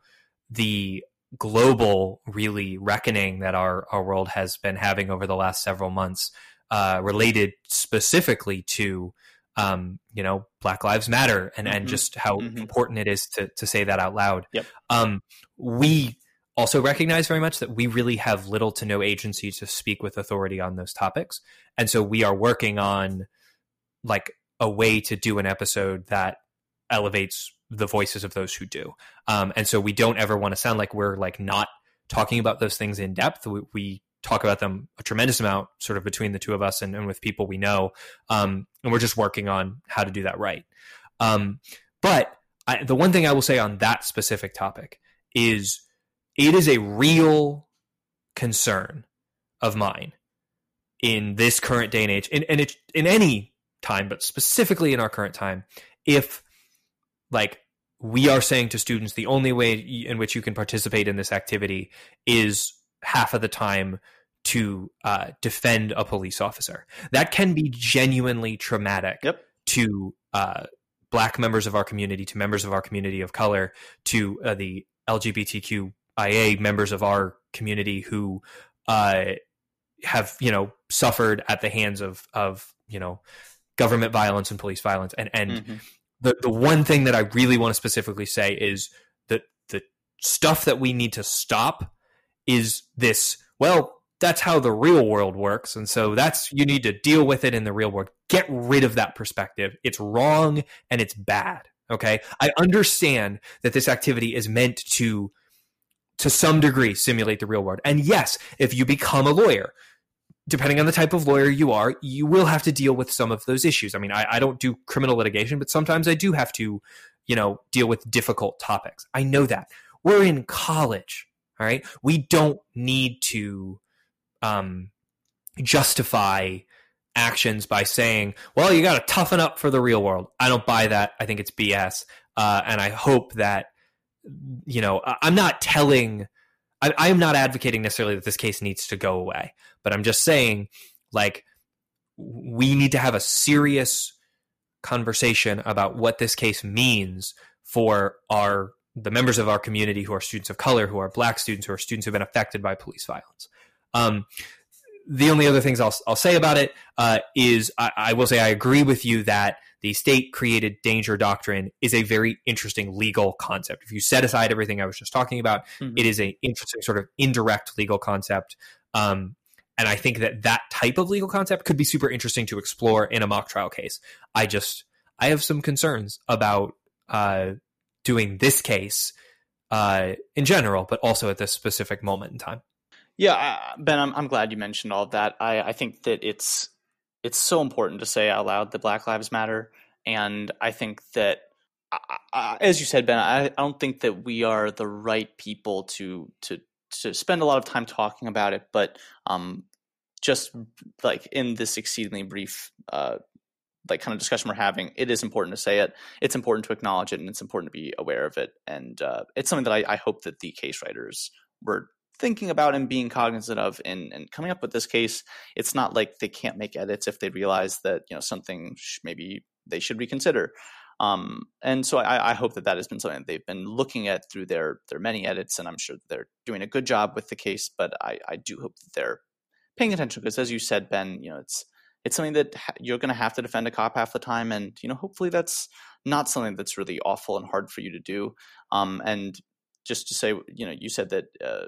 the global really reckoning that our our world has been having over the last several months, uh, related specifically to um, you know Black Lives Matter and mm-hmm. and just how mm-hmm. important it is to to say that out loud. Yep. Um, we also recognize very much that we really have little to no agency to speak with authority on those topics. And so we are working on like a way to do an episode that elevates the voices of those who do. Um, and so we don't ever want to sound like we're like not talking about those things in depth. We, we, talk about them a tremendous amount sort of between the two of us and, and with people we know. Um, and we're just working on how to do that right. Um, but I, the one thing I will say on that specific topic is it is a real concern of mine in this current day and age, and, and it, in any time, but specifically in our current time, if like we are saying to students the only way in which you can participate in this activity is half of the time to uh, defend a police officer. That can be genuinely traumatic yep. to uh, black members of our community, to members of our community of color, to uh, the LGBTQIA members of our community who uh, have you know suffered at the hands of of you know government violence and police violence. And and mm-hmm. the the one thing that I really want to specifically say is that the stuff that we need to stop is this well that's how the real world works and so that's you need to deal with it in the real world. Get rid of that perspective. It's wrong and it's bad okay? I understand that this activity is meant to to some degree simulate the real world and yes if you become a lawyer depending on the type of lawyer you are you will have to deal with some of those issues i mean i, I don't do criminal litigation but sometimes i do have to you know deal with difficult topics i know that we're in college all right we don't need to um, justify actions by saying, well, you got to toughen up for the real world. I don't buy that. I think it's BS. Uh, and I hope that, you know, I'm not telling, I, I'm not advocating necessarily that this case needs to go away, but I'm just saying, like, we need to have a serious conversation about what this case means for our the members of our community who are students of color, who are black students, who are students who have been affected by police violence. Um, the only other things I'll, I'll say about it uh, is I, I, will say I agree with you that the state created danger doctrine is a very interesting legal concept. If you set aside everything I was just talking about, mm-hmm. it is an interesting sort of indirect legal concept. Um, and I think that that type of legal concept could be super interesting to explore in a mock trial case. I just I have some concerns about uh, doing this case uh, in general, but also at this specific moment in time. Yeah, Ben, I'm I'm glad you mentioned all of that. I I think that it's it's so important to say out loud that Black Lives Matter, and I think that as you said, Ben, I, I don't think that we are the right people to to to spend a lot of time talking about it. But um, just like in this exceedingly brief uh, like kind of discussion we're having, it is important to say it. It's important to acknowledge it, and it's important to be aware of it. And uh, it's something that I, I, hope that the case writers were thinking about and being cognizant of in, in coming up with this case. It's not like they can't make edits if they realize that you know something sh- maybe they should reconsider. Um, and so I, I, hope that that has been something that they've been looking at through their their many edits, and I'm sure they're doing a good job with the case. But I, I do hope that they're paying attention because, as you said, Ben, you know, it's it's something that you're going to have to defend a cop half the time, and you know, hopefully that's not something that's really awful and hard for you to do. Um, and just to say, you know, you said that uh,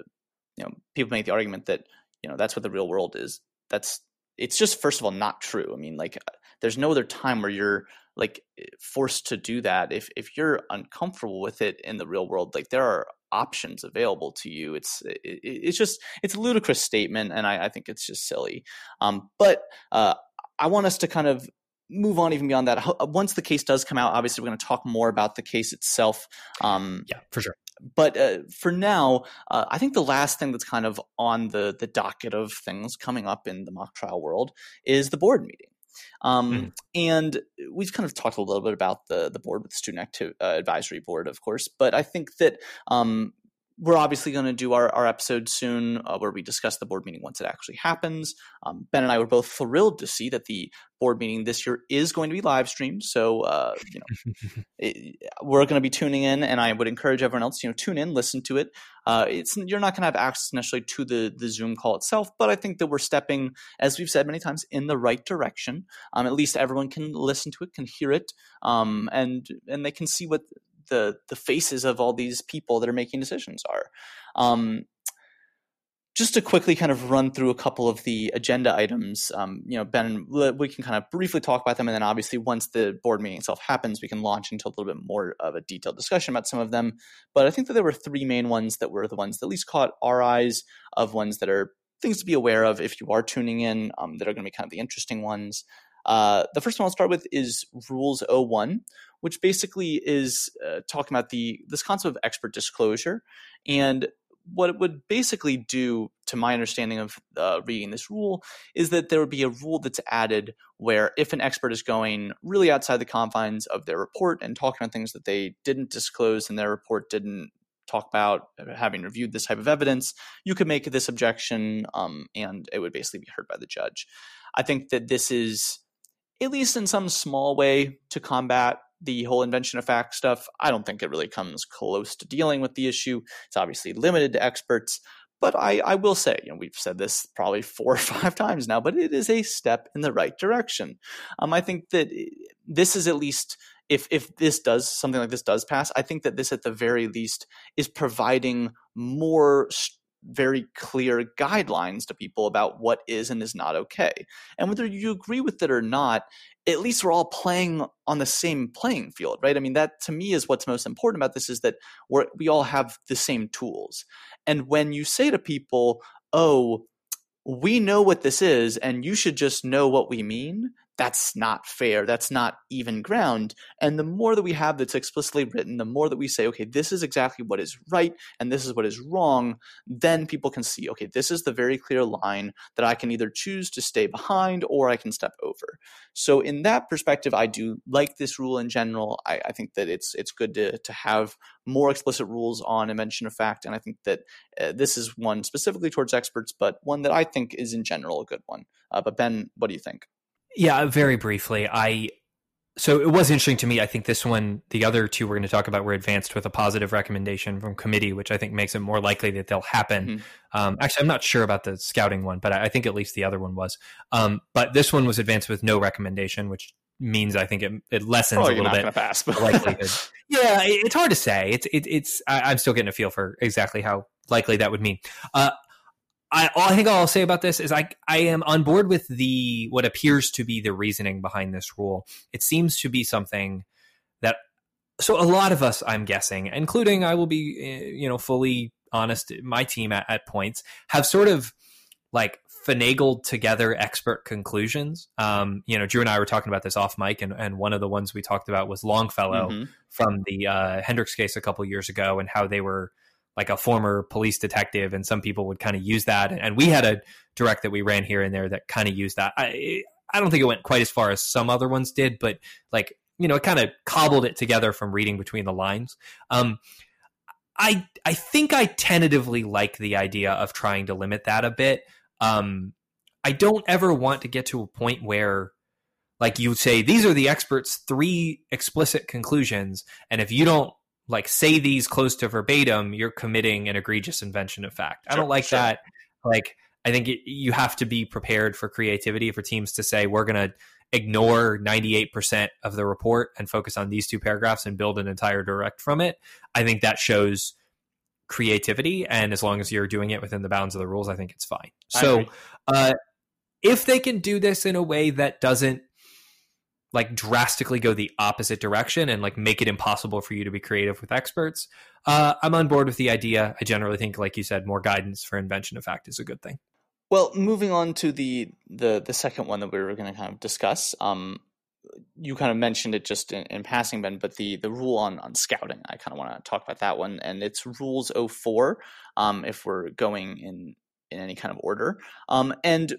you know people make the argument that you know that's what the real world is. That's it's just first of all not true. I mean, like there's no other time where you're like forced to do that. If if you're uncomfortable with it in the real world like there are options available to you. It's it, it's just it's a ludicrous statement and i, I think it's just silly. Um, but uh, i want us to kind of move on even beyond that. Once the case does come out obviously we're going to talk more about the case itself. Um, yeah for sure but uh, for now, uh, I think the last thing that's kind of on the the docket of things coming up in the mock trial world is the board meeting. Um, mm. And we've kind of talked a little bit about the the board with the student uh, advisory board, of course. But I think that um, we're obviously going to do our, our episode soon uh, where we discuss the board meeting once it actually happens. Um, ben and I were both thrilled to see that the board meeting this year is going to be live streamed. So, uh, you know, *laughs* it, we're going to be tuning in, and I would encourage everyone else, you know, tune in, listen to it. Uh, it's you're not going to have access necessarily to the the Zoom call itself, but I think that we're stepping, as we've said many times, in the right direction. Um, at least everyone can listen to it, can hear it, um, and and they can see what the the faces of all these people that are making decisions are. Um, just to quickly kind of run through a couple of the agenda items, um, you know, Ben, we can kind of briefly talk about them, and then obviously once the board meeting itself happens, we can launch into a little bit more of a detailed discussion about some of them. But I think that there were three main ones that were the ones that at least caught our eyes of ones that are things to be aware of if you are tuning in um, that are going to be kind of the interesting ones. Uh, the first one I'll start with is Rules 01, which basically is uh, talking about the this concept of expert disclosure and what it would basically do, to my understanding of uh, reading this rule, is that there would be a rule that's added where if an expert is going really outside the confines of their report and talking about things that they didn't disclose in their report, didn't talk about having reviewed this type of evidence, you could make this objection um, and it would basically be heard by the judge. I think that this is at least in some small way, to combat the whole invention of fact stuff. I don't think it really comes close to dealing with the issue. It's obviously limited to experts. But I, I will say, you know, we've said this probably *laughs* four or five times now, but it is a step in the right direction. Um, I think that this is at least if if this does something like this does pass, I think that this at the very least is providing more very clear guidelines to people about what is and is not okay. And whether you agree with it or not, at least we're all playing on the same playing field, right? I mean, that to me is what's most important about this is that we we all have the same tools. And when you say to people, oh, we know what this is and you should just know what we mean, that's not fair. That's not even ground. And the more that we have that's explicitly written, the more that we say, okay, this is exactly what is right and this is what is wrong, then people can see, okay, this is the very clear line that I can either choose to stay behind or I can step over. So in that perspective, I do like this rule in general. I, I think that it's it's good to to have more explicit rules on invention of fact, and I think that uh, this is one specifically towards experts, but one that I think is in general a good one. Uh, but Ben, what do you think? Yeah, very briefly. I so it was interesting to me. I think this one, the other two we're going to talk about, were advanced with a positive recommendation from committee, which I think makes it more likely that they'll happen. Mm-hmm. Um, actually, I'm not sure about the scouting one, but I, think at least the other one was. Um, but this one was advanced with no recommendation, which means I think it, it lessens oh, a little bit pass, but... likelihood. *laughs* yeah, it, it's hard to say. It's it, it's I, am still getting a feel for exactly how likely that would mean. Uh, I, I think all I'll say about this is I I am on board with the what appears to be the reasoning behind this rule. It seems to be something that so a lot of us, I'm guessing, including I will be eh, you know fully honest, my team at, at points have sort of like finagled together expert conclusions. Um, you know, Drew and I were talking about this off mic, and, and one of the ones we talked about was Longfellow mm-hmm. from the uh, Hendricks case a couple years ago, and how they were like a former police detective, and some people would kind of use that. And we had a direct that we ran here and there that kind of used that. I I don't think it went quite as far as some other ones did, but like you know, it kind of cobbled it together from reading between the lines. Um, I I think I tentatively like the idea of trying to limit that a bit. Um, I don't ever want to get to a point where like you say these are the experts three explicit conclusions and if you don't like say these close to verbatim you're committing an egregious invention of fact. I don't like sure. that. Like I think it, you have to be prepared for creativity for teams to say we're going to ignore 98% of the report and focus on these two paragraphs and build an entire direct from it. I think that shows creativity. And as long as you're doing it within the bounds of the rules, I think it's fine. So, uh, if they can do this in a way that doesn't like drastically go the opposite direction and like make it impossible for you to be creative with experts, uh, I'm on board with the idea. I generally think, like you said, more guidance for invention of fact is a good thing. Well, moving on to the the the second one that we were going to kind of discuss. Um, you kind of mentioned it just in, in, passing, Ben, but the the rule on on scouting, I kind of want to talk about that one, and it's Rules 04, um, if we're going in in any kind of order. Um, and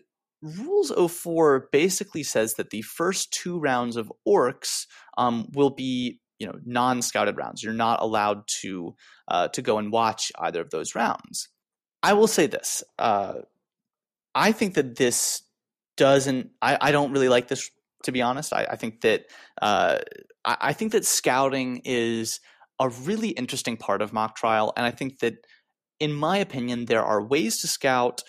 Rules 04 basically says that the first two rounds of ORCS um, will be you know non-scouted rounds. You're not allowed to uh, to go and watch either of those rounds. I will say this. Uh, I think that this doesn't. I, I don't really like this to be honest. I, I think that uh, I, I, think that scouting is a really interesting part of mock trial, and I think that, in my opinion, there are ways to scout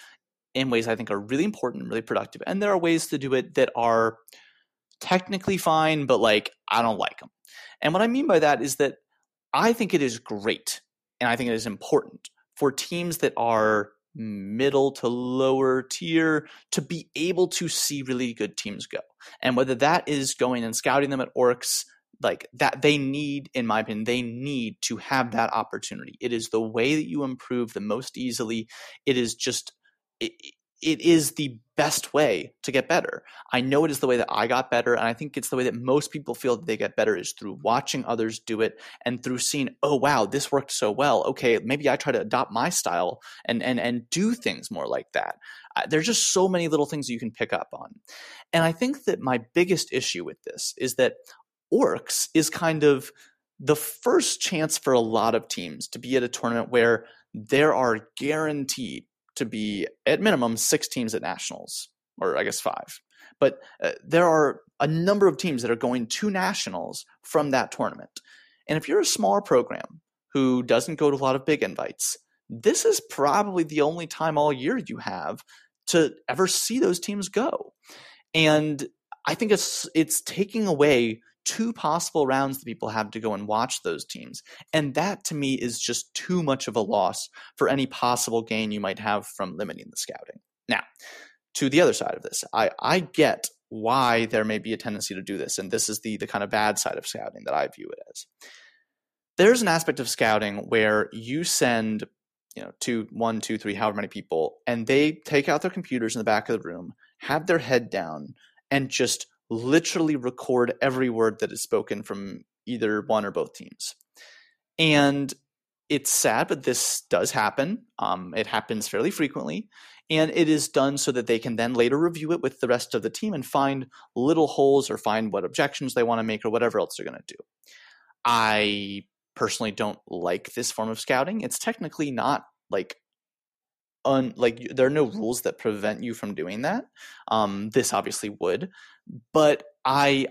in ways I think are really important and really productive, and there are ways to do it that are technically fine, but like I don't like them. And what I mean by that is that I think it is great, and I think it is important for teams that are middle to lower tier to be able to see really good teams go. And whether that is going and scouting them at ORCS, like that they need, in my opinion, they need to have that opportunity. It is the way that you improve the most easily. It is just it, it is the best way to get better. I know it is the way that I got better, and I think it's the way that most people feel that they get better is through watching others do it and through seeing, oh wow, this worked so well. Okay, maybe I try to adopt my style and and and do things more like that. Uh, there's just so many little things you can pick up on, and I think that my biggest issue with this is that ORCS is kind of the first chance for a lot of teams to be at a tournament where there are guaranteed to be at minimum six teams at nationals, or I guess five. But uh, there are a number of teams that are going to nationals from that tournament. And if you're a smaller program who doesn't go to a lot of big invites, this is probably the only time all year you have to ever see those teams go. And I think it's it's taking away two possible rounds that people have to go and watch those teams. And that to me is just too much of a loss for any possible gain you might have from limiting the scouting. Now, to the other side of this, I, I get why there may be a tendency to do this, and this is the the kind of bad side of scouting that I view it as. There's an aspect of scouting where you send, you know, two, one, two, three, however many people, and they take out their computers in the back of the room, have their head down, and just literally record every word that is spoken from either one or both teams. And it's sad, but this does happen. Um, it happens fairly frequently. And it is done so that they can then later review it with the rest of the team and find little holes or find what objections they want to make or whatever else they're going to do. I personally don't like this form of scouting. It's technically not like un, like there are no rules that prevent you from doing that. Um, this obviously would, but I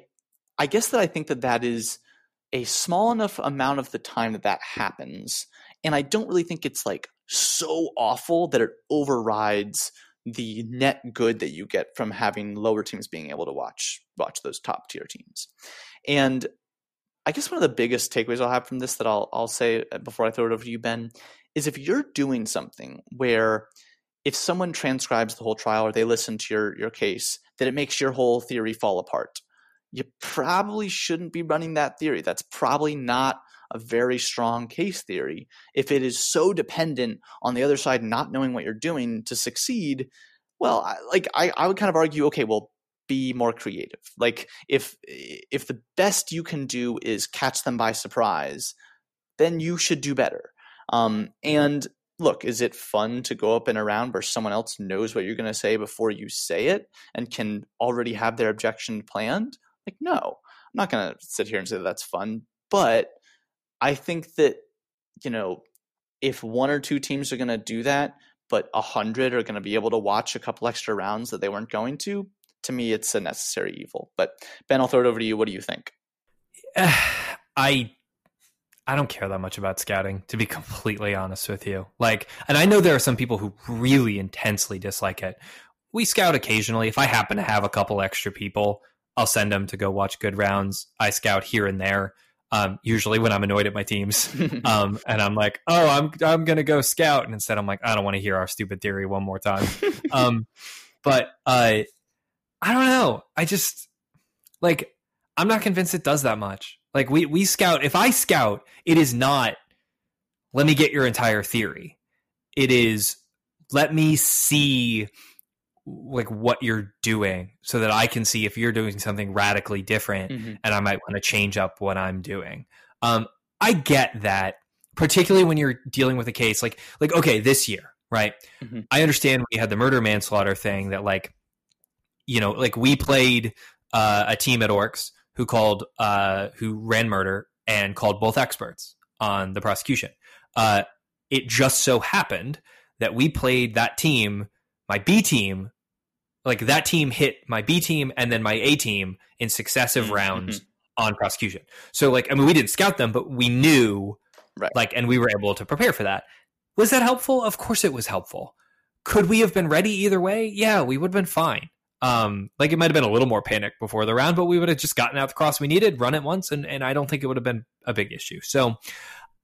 I guess that I think that that is a small enough amount of the time that that happens, and I don't really think it's like so awful that it overrides the net good that you get from having lower teams being able to watch watch those top tier teams. And I guess one of the biggest takeaways I'll have from this that I'll I'll say uh, before I throw it over to you, Ben, is if you're doing something where if someone transcribes the whole trial or they listen to your your case, that it makes your whole theory fall apart. You probably shouldn't be running that theory. That's probably not a very strong case theory. If it is so dependent on the other side not knowing what you're doing to succeed, Well, I, like I, I would kind of argue, okay, well, be more creative. Like if if the best you can do is catch them by surprise, then you should do better. Um, and look, is it fun to go up in a round where someone else knows what you're going to say before you say it and can already have their objection planned? Like, no, I'm not going to sit here and say that that's fun. But I think that, you know, if one or two teams are going to do that, but a hundred are going to be able to watch a couple extra rounds that they weren't going to, to me, it's a necessary evil. But Ben, I'll throw it over to you. What do you think? *sighs* I I don't care that much about scouting, to be completely honest with you. Like, and I know there are some people who really intensely dislike it. We scout occasionally. If I happen to have a couple extra people, I'll send them to go watch good rounds. I scout here and there. Um, usually when I'm annoyed at my teams, *laughs* um, and I'm like, "Oh, I'm I'm gonna go scout," and instead I'm like, "I don't want to hear our stupid theory one more time." *laughs* um, but uh, I don't know. I just like I'm not convinced it does that much. Like we we scout. If I scout, it is not. Let me get your entire theory. It is let me see like what you're doing so that I can see if you're doing something radically different mm-hmm. and I might want to change up what I'm doing. Um, I get that, particularly when you're dealing with a case like like okay, this year, right? Mm-hmm. I understand we had the murder manslaughter thing that like you know, like we played uh, a team at ORCS who called uh, who ran murder and called both experts on the prosecution. Uh, it just so happened that we played that team, my B team, like that team hit my B team and then my A team in successive mm-hmm. rounds on prosecution. So like I mean we didn't scout them, but we knew right. like and we were able to prepare for that. Was that helpful? Of course it was helpful. Could we have been ready either way? Yeah, we would have been fine. Um, like it might have been a little more panic before the round, but we would have just gotten out the cross we needed, run it once, and, and I don't think it would have been a big issue. So,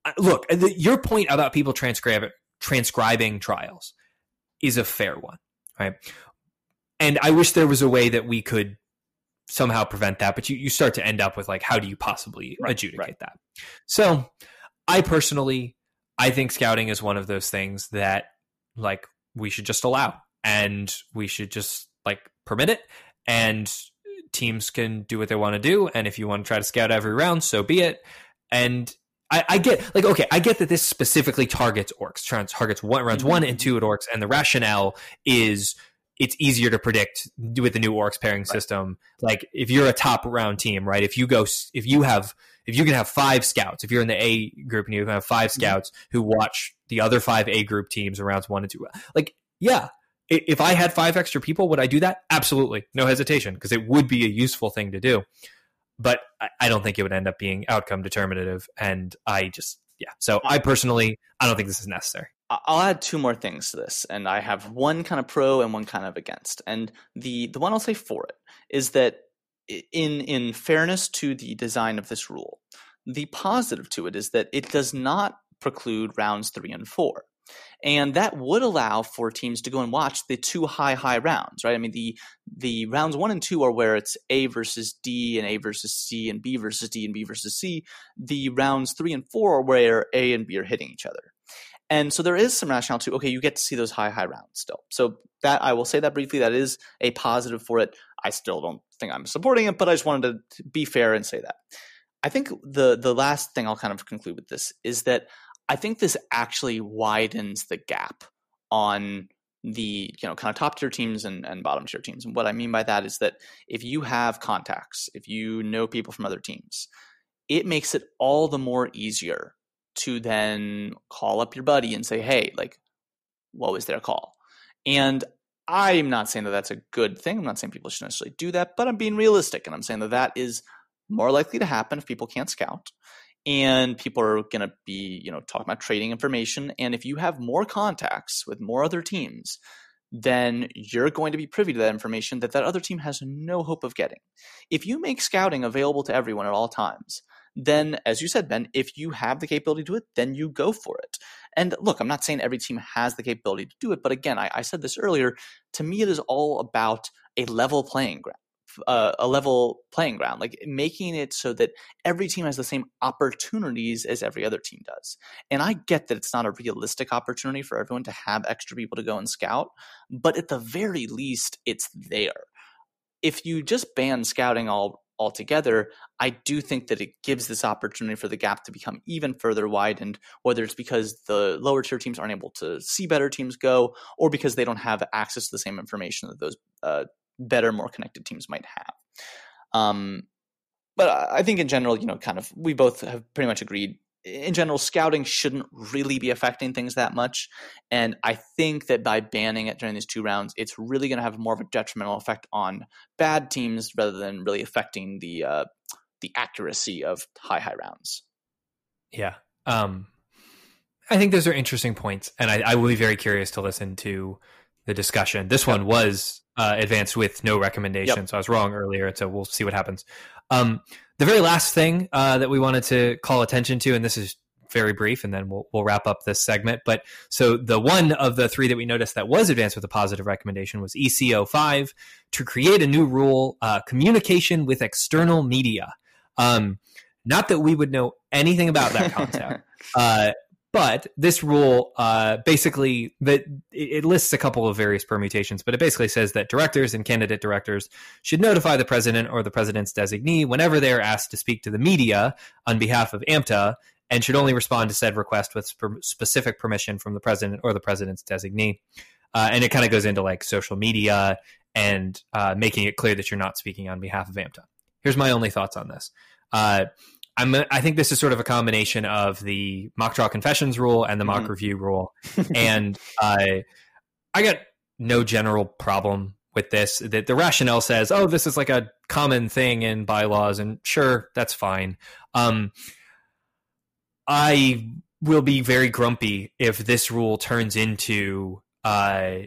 uh, look, the, your point about people transcribe, transcribing trials is a fair one, right? And I wish there was a way that we could somehow prevent that, but you, you start to end up with like, how do you possibly right, adjudicate right. that? So, I personally, I think scouting is one of those things that like we should just allow and we should just permit it and teams can do what they want to do and if you want to try to scout every round so be it and I, I get like okay i get that this specifically targets ORCS targets one rounds mm-hmm. one and two at ORCS and the rationale is it's easier to predict with the new ORCS pairing right. system like if you're a top round team right if you go if you have if you can have five scouts if you're in the a group and you have five mm-hmm. scouts who watch the other five a group teams around one and two like yeah if I had five extra people, would I do that? Absolutely, no hesitation, because it would be a useful thing to do. But I don't think it would end up being outcome determinative. And I just, yeah. So I personally, I don't think this is necessary. I'll add two more things to this, and I have one kind of pro and one kind of against. And the the one I'll say for it is that in in fairness to the design of this rule, the positive to it is that it does not preclude rounds three and four. And that would allow for teams to go and watch the two high, high rounds, right? I mean, the the rounds one and two are where it's A versus D and A versus C and B versus D and B versus C. The rounds three and four are where A and B are hitting each other. And so there is some rationale to, okay, you get to see those high, high rounds still. So that I will say that briefly, that is a positive for it. I still don't think I'm supporting it, but I just wanted to be fair and say that. I think the the last thing I'll kind of conclude with this is that I think this actually widens the gap on the you know kind of top tier teams and, and bottom tier teams. And what I mean by that is that if you have contacts, if you know people from other teams, it makes it all the more easier to then call up your buddy and say, hey, like, what was their call? And I'm not saying that that's a good thing. I'm not saying people should necessarily do that, but I'm being realistic and I'm saying that that is more likely to happen if people can't scout and people are going to be you know talking about trading information. And if you have more contacts with more other teams then you're going to be privy to that information that that other team has no hope of getting. If you make scouting available to everyone at all times then as you said ben if you have the capability to do it then you go for it. And look i'm not saying every team has the capability to do it but again i, I said this earlier to me it is all about a level playing uh, a level playing ground, like making it so that every team has the same opportunities as every other team does. And I get that it's not a realistic opportunity for everyone to have extra people to go and scout, but at the very least, it's there. If you just ban scouting all altogether, I do think that it gives this opportunity for the gap to become even further widened, whether it's because the lower tier teams aren't able to see better teams go, or because they don't have access to the same information that those uh, better, more connected teams might have. Um, but I think in general, you know, kind of, we both have pretty much agreed in general, scouting shouldn't really be affecting things that much. And I think that by banning it during these two rounds, it's really going to have more of a detrimental effect on bad teams rather than really affecting the uh, the accuracy of high high rounds. Yeah, um, I think those are interesting points, and I, I will be very curious to listen to the discussion. This one was uh, advanced with no recommendation, yep. so I was wrong earlier. So we'll see what happens. Um, the very last thing uh, that we wanted to call attention to, and this is very brief, and then we'll we'll wrap up this segment. But so the one of the three that we noticed that was advanced with a positive recommendation was ECO five to create a new rule: uh, communication with external media. Um, not that we would know anything about that concept, *laughs* uh, but this rule uh, basically that it lists a couple of various permutations, but it basically says that directors and candidate directors should notify the president or the president's designee whenever they are asked to speak to the media on behalf of AMTA, and should only respond to said request with specific permission from the president or the president's designee. Uh, and it kind of goes into like social media and uh, making it clear that you're not speaking on behalf of AMTA. Here's my only thoughts on this. Uh, I'm I think this is sort of a combination of the mock trial confessions rule and the mock mm-hmm. review rule, *laughs* and I I got no general problem with this. That the rationale says, oh, this is like a common thing in bylaws, and sure, that's fine. Um, I will be very grumpy if this rule turns into uh,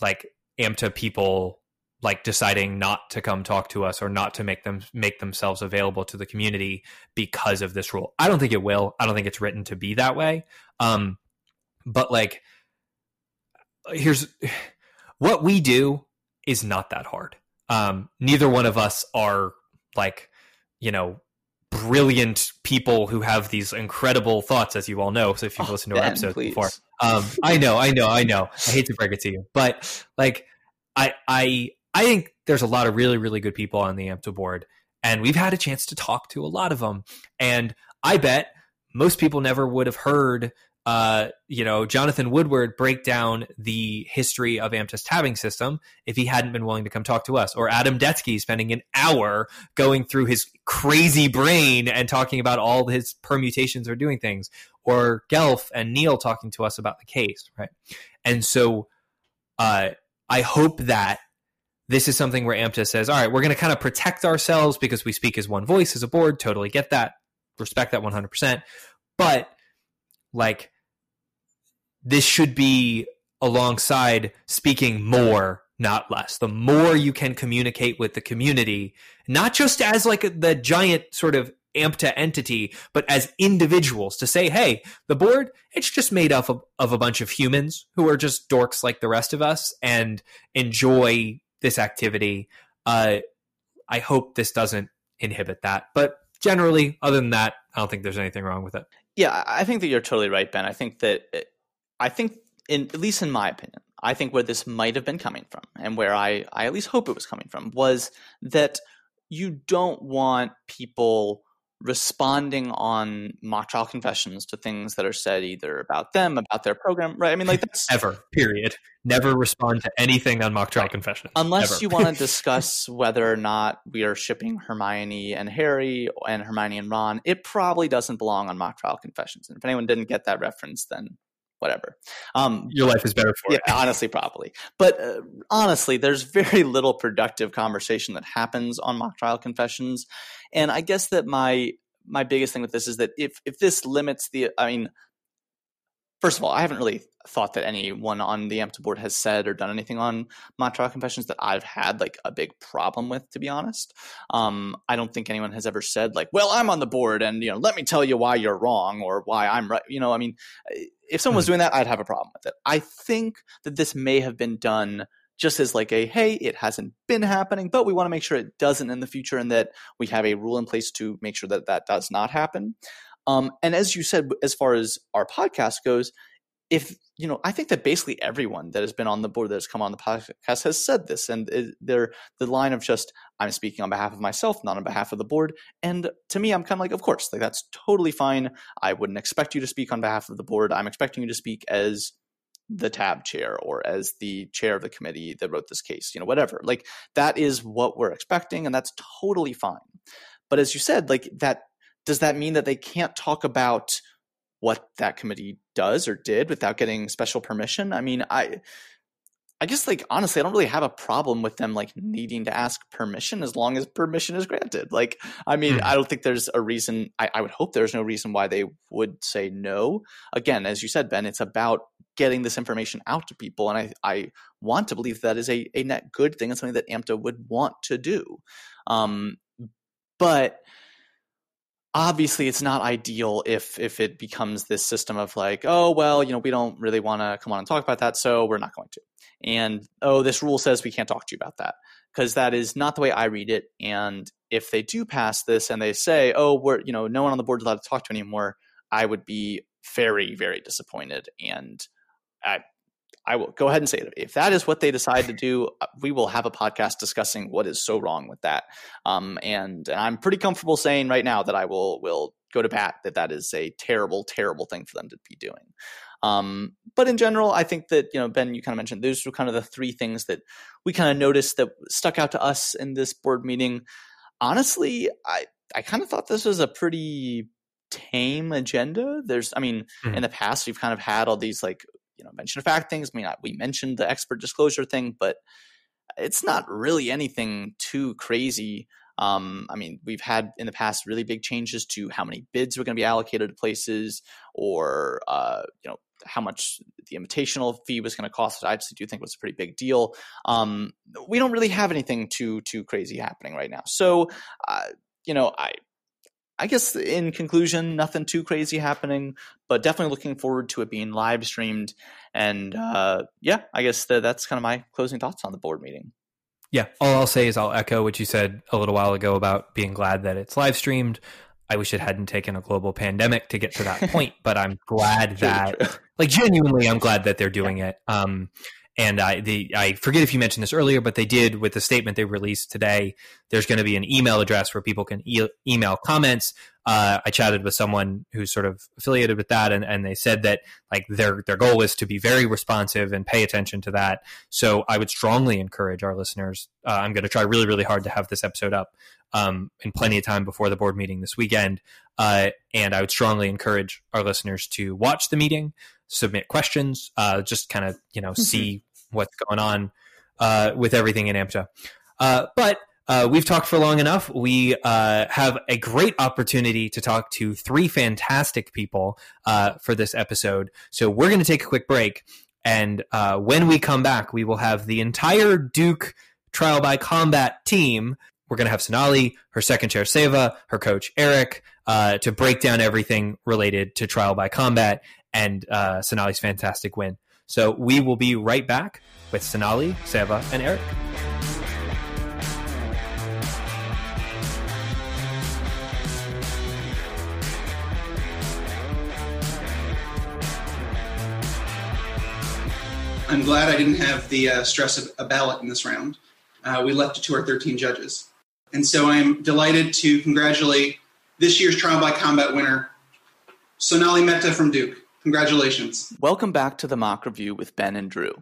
like AMTA people like deciding not to come talk to us or not to make them make themselves available to the community because of this rule. I don't think it will. I don't think it's written to be that way. Um, but like, here's *sighs* what we do is not that hard. Um, neither one of us are like, you know, brilliant people who have these incredible thoughts, as you all know. So if you've oh, listened to our episodes please. before, um, I know, I know, I know. I hate to break it to you, but like, I, I, I think there's a lot of really, really good people on the AMTA board, and we've had a chance to talk to a lot of them. And I bet most people never would have heard, uh, you know, Jonathan Woodward break down the history of AMTA's tabbing system if he hadn't been willing to come talk to us, or Adam Detsky spending an hour going through his crazy brain and talking about all his permutations or doing things, or Gelf and Neil talking to us about the case, right? And so, uh, I hope that this is something where AMTA says, all right, we're going to kind of protect ourselves because we speak as one voice as a board. Totally get that. Respect that 100%. But like, this should be alongside speaking more, not less. The more you can communicate with the community, not just as like the giant sort of AMTA entity, but as individuals to say, hey, the board, it's just made up of, of a bunch of humans who are just dorks like the rest of us and enjoy this activity. Uh, I hope this doesn't inhibit that. But generally, other than that, I don't think there's anything wrong with it. Yeah, I think that you're totally right, Ben. I think that I think, in at least in my opinion, I think where this might have been coming from, and where I I at least hope it was coming from, was that you don't want people responding on mock trial confessions to things that are said either about them, about their program, right? I mean, like that's *laughs* ever, period. Never respond to anything on mock trial right. confessions. Unless you want to *laughs* discuss whether or not we are shipping Hermione and Harry and Hermione and Ron, it probably doesn't belong on mock trial confessions. And if anyone didn't get that reference, then whatever. Um, Your life is better for yeah, it. honestly, probably. But uh, honestly, there's very *laughs* little productive conversation that happens on mock trial confessions, and I guess that my my biggest thing with this is that if if this limits the, I mean, first of all, I haven't really thought that anyone on the AMTA board has said or done anything on mock trial confessions that I've had like a big problem with, to be honest. Um, I don't think anyone has ever said like, "Well, I'm on the board, and you know, let me tell you why you're wrong or why I'm right." You know, I mean, if someone was hmm. doing that, I'd have a problem with it. I think that this may have been done just as like a hey, it hasn't been happening, but we want to make sure it doesn't in the future, and that we have a rule in place to make sure that that does not happen. Um, and as you said, as far as our podcast goes, if you know, I think that basically everyone that has been on the board that has come on the podcast has said this, and they're the line of just I'm speaking on behalf of myself, not on behalf of the board. And to me, I'm kind of like, of course, like that's totally fine. I wouldn't expect you to speak on behalf of the board. I'm expecting you to speak as the tab chair or as the chair of the committee that wrote this case, you know, whatever. Like that is what we're expecting, and that's totally fine. But as you said, like that does that mean that they can't talk about what that committee does or did without getting special permission? I mean, I I guess like honestly, I don't really have a problem with them like needing to ask permission as long as permission is granted. Like, I mean, mm. I don't think there's a reason. I, I, would hope there's no reason why they would say no. Again, as you said, Ben, it's about getting this information out to people, and I I want to believe that is a a net good thing and something that AMTA would want to do. Um, but obviously it's not ideal if if it becomes this system of like oh well you know we don't really want to come on and talk about that so we're not going to. And oh this rule says we can't talk to you about that. Because that is not the way i read it and if they do pass this and they say oh we're you know no one on the board is allowed to talk to anymore i would be very very disappointed and I, I will go ahead and say it. If that is what they decide to do, uh, we will have a podcast discussing what is so wrong with that. Um, and, and I'm pretty comfortable saying right now that I will will go to bat that that is a terrible, terrible thing for them to be doing. Um, but in general, I think that you know Ben, you kind of mentioned those were kind of the three things that we kind of noticed that stuck out to us in this board meeting. Honestly, I I kind of thought this was a pretty tame agenda. There's, I mean, mm-hmm. in the past we've kind of had all these like you know mention of fact things. I mean, we mentioned the expert disclosure thing, but it's not really anything too crazy. Um, I mean, we've had in the past really big changes to how many bids were going to be allocated to places, or uh, you know how much the invitational fee was going to cost. I actually do think was a pretty big deal. Um, we don't really have anything too too crazy happening right now. So, uh, you know, I I guess in conclusion, nothing too crazy happening, but definitely looking forward to it being live streamed. And uh, yeah, I guess the, that's kind of my closing thoughts on the board meeting. Yeah, all I'll say is I'll echo what you said a little while ago about being glad that it's live streamed. I wish it hadn't taken a global pandemic to get to that *laughs* point, but I'm glad that, like, genuinely, I'm glad that they're doing it. Um, and I, the, I forget if you mentioned this earlier, but they did with the statement they released today. There's going to be an email address where people can e- email comments. Uh, I chatted with someone who's sort of affiliated with that, and, and they said that like their their goal is to be very responsive and pay attention to that. So I would strongly encourage our listeners. Uh, I'm going to try really really hard to have this episode up um, in plenty of time before the board meeting this weekend, uh, and I would strongly encourage our listeners to watch the meeting submit questions, uh, just kind of you know mm-hmm. see what's going on uh, with everything in AMTA. Uh, but uh, we've talked for long enough. We uh, have a great opportunity to talk to three fantastic people uh, for this episode. So we're going to take a quick break. And uh, when we come back, we will have the entire Duke Trial by Combat team. We're going to have Sonali, her second chair Seva, her coach Eric, to break down everything related to Trial by Combat and Sonali's fantastic win. So we will be right back with Sonali, Seva, and Eric. I'm glad I didn't have the uh, stress of a ballot in this round. Uh, we left it to our 13 judges. And so I'm delighted to congratulate this year's Trial by Combat winner, Sonali Mehta from Duke. Congratulations. Welcome back to the mock review with Ben and Drew.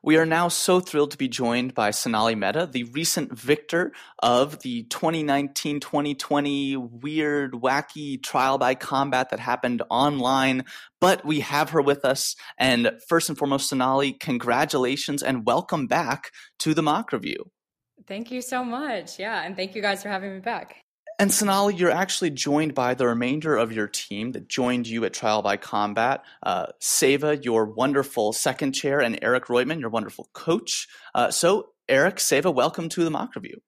We are now so thrilled to be joined by Sonali Mehta, the recent victor of the 2019 2020 weird, wacky trial by combat that happened online. But we have her with us. And first and foremost, Sonali, congratulations and welcome back to the mock review. Thank you so much. Yeah. And thank you guys for having me back. And Sonali, you're actually joined by the remainder of your team that joined you at Trial by Combat. Uh, Seva, your wonderful second chair, and Eric Roytman, your wonderful coach. Uh, so, Eric, Seva, welcome to the mock review.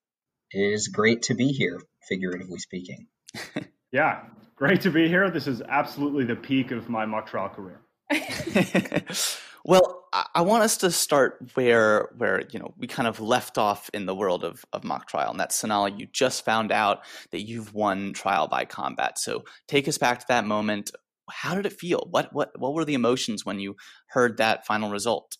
It is great to be here, figuratively speaking. *laughs* yeah, great to be here. This is absolutely the peak of my mock trial career. *laughs* Well, I want us to start where where you know we kind of left off in the world of, of mock trial, and that's Sonali. You just found out that you've won trial by combat. So take us back to that moment. How did it feel? What what what were the emotions when you heard that final result?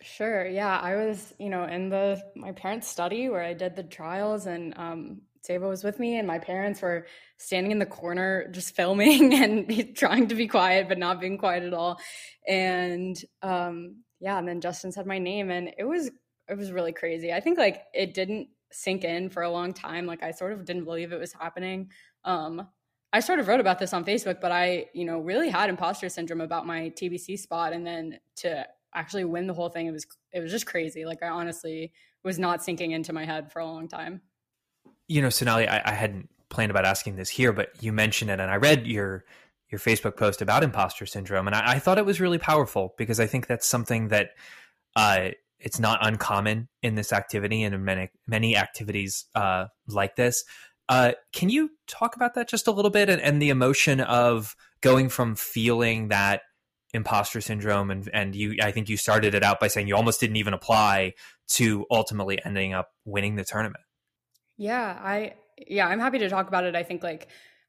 Sure. Yeah, I was, you know, in the my parents' study where I did the trials, and um, Seva was with me, and my parents were standing in the corner just *laughs* filming and trying to be quiet, but not being quiet at all. And um, yeah, and then Justin said my name, and it was it was really crazy. I think like it didn't sink in for a long time. Like I sort of didn't believe it was happening. Um, I sort of wrote about this on Facebook, but I, you know, really had imposter syndrome about my TBC spot, and then to actually win the whole thing, it was it was just crazy. Like I honestly was not sinking into my head for a long time you know, Sonali, I, I hadn't planned about asking this here, but you mentioned it, and I read your your Facebook post about imposter syndrome, and I, I thought it was really powerful because I think that's something that uh, it's not uncommon in this activity and in many many activities uh, like this. Uh, can you talk about that just a little bit and, and, the emotion of going from feeling that imposter syndrome and and you I think you started it out by saying you almost didn't even apply to ultimately ending up winning the tournament. Yeah, I yeah, I'm happy to talk about it. I think like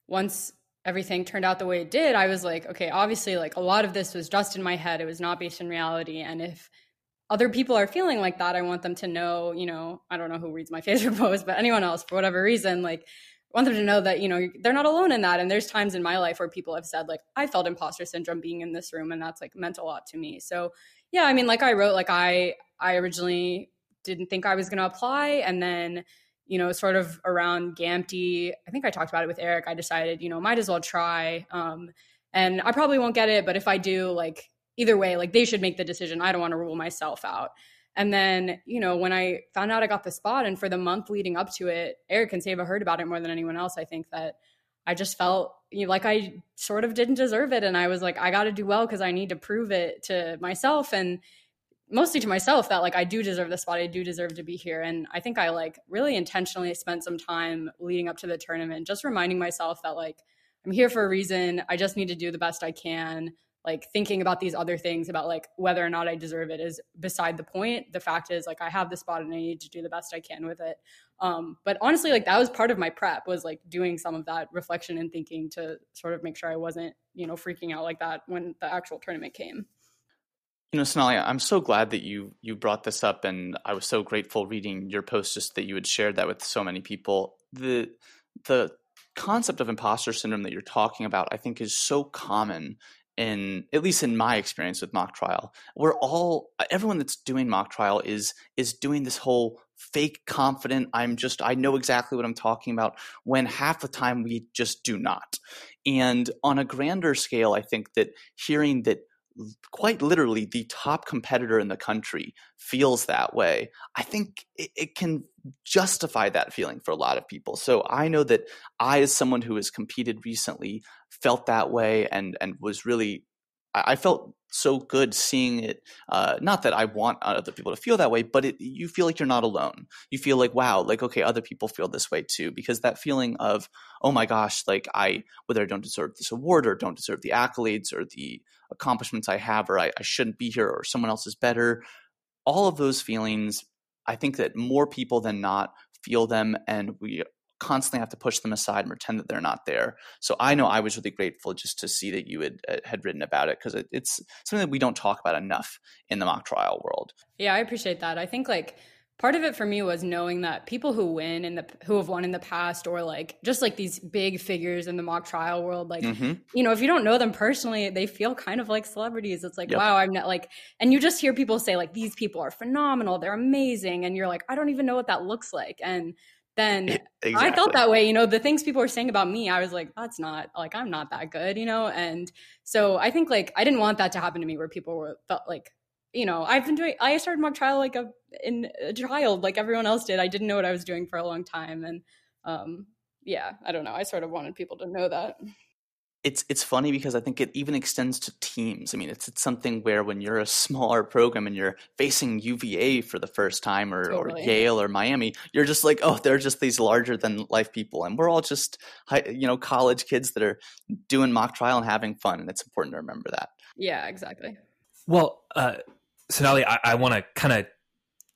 once everything turned out the way it did, I was like, okay, obviously like a lot of this was just in my head. It was not based in reality. And if other people are feeling like that, I want them to know, you know, I don't know who reads my *laughs* Facebook post, but anyone else for whatever reason, like I want them to know that, you know, they're not alone in that. And there's times in my life where people have said like, I felt imposter syndrome being in this room and that's like meant a lot to me. So yeah, I mean, like I wrote, like I, I originally didn't think I was going to apply. And then you know, sort of around GAMTI. I think I talked about it with Eric. I decided, you know, might as well try. Um, and I probably won't get it, but if I do, like either way, like they should make the decision. I don't want to rule myself out. And then, you know, when I found out I got the spot and for the month leading up to it, Eric and Seva heard about it more than anyone else. I think that I just felt you know, like I sort of didn't deserve it. And I was like, I got to do well because I need to prove it to myself. And mostly to myself that like I do deserve the spot. I do deserve to be here. And I think I like really intentionally spent some time leading up to the tournament, just reminding myself that like I'm here for a reason. I just need to do the best I can. Like thinking about these other things about like whether or not I deserve it is beside the point. The fact is like I have the spot and I need to do the best I can with it. Um, but honestly, like that was part of my prep was like doing some of that reflection and thinking to sort of make sure I wasn't, you know, freaking out like that when the actual tournament came. You know, Sonali, I'm so glad that you you brought this up, and I was so grateful reading your post just that you had shared that with so many people. The the concept of imposter syndrome that you're talking about, I think, is so common in at least in my experience with mock trial. We're all everyone that's doing mock trial is is doing this whole fake confident i'm just i know exactly what i'm talking about when half the time we just do not and on a grander scale i think that hearing that quite literally the top competitor in the country feels that way, I think it, it, can justify that feeling for a lot of people. So I know that I, as someone who has competed recently, felt that way and and was really I, felt so good seeing it. Uh, not that I want other people to feel that way, but it, you feel like you're not alone. You feel like, wow, like, okay, other people feel this way too. Because that feeling of, oh my gosh, like I, whether I don't deserve this award or don't deserve the accolades or the accomplishments I have, or I, I shouldn't be here or someone else is better, all of those feelings, I think that more people than not feel them and we constantly have to push them aside and pretend that they're not there. So I know I was really grateful just to see that you had uh, had written about it because it, it's something that we don't talk about enough in the mock trial world. Yeah, I appreciate that. I think like part of it for me was knowing that people who win in the who have won in the past or like just like these big figures in the mock trial world like mm-hmm. you know if you don't know them personally they feel kind of like celebrities it's like yep. wow i'm not like and you just hear people say like these people are phenomenal they're amazing and you're like i don't even know what that looks like and then exactly. I felt that way. You know, the things people were saying about me, I was like, that's not like I'm not that good, you know. And so I think like I didn't want that to happen to me, where people were felt like, you know, I've been doing. I started mock trial like a in a child, like everyone else did. I didn't know what I was doing for a long time, and um, yeah, I don't know. I sort of wanted people to know that it's it's funny because I think it even extends to teams. I mean, it's it's something where when you're a smaller program and you're facing UVA for the first time, or, totally. or Yale or Miami, you're just like, oh, they're just these larger than life people, and we're all just you know college kids that are doing mock trial and having fun, and it's important to remember that. Yeah, exactly. Well, uh, Sonali, I, I want to kind of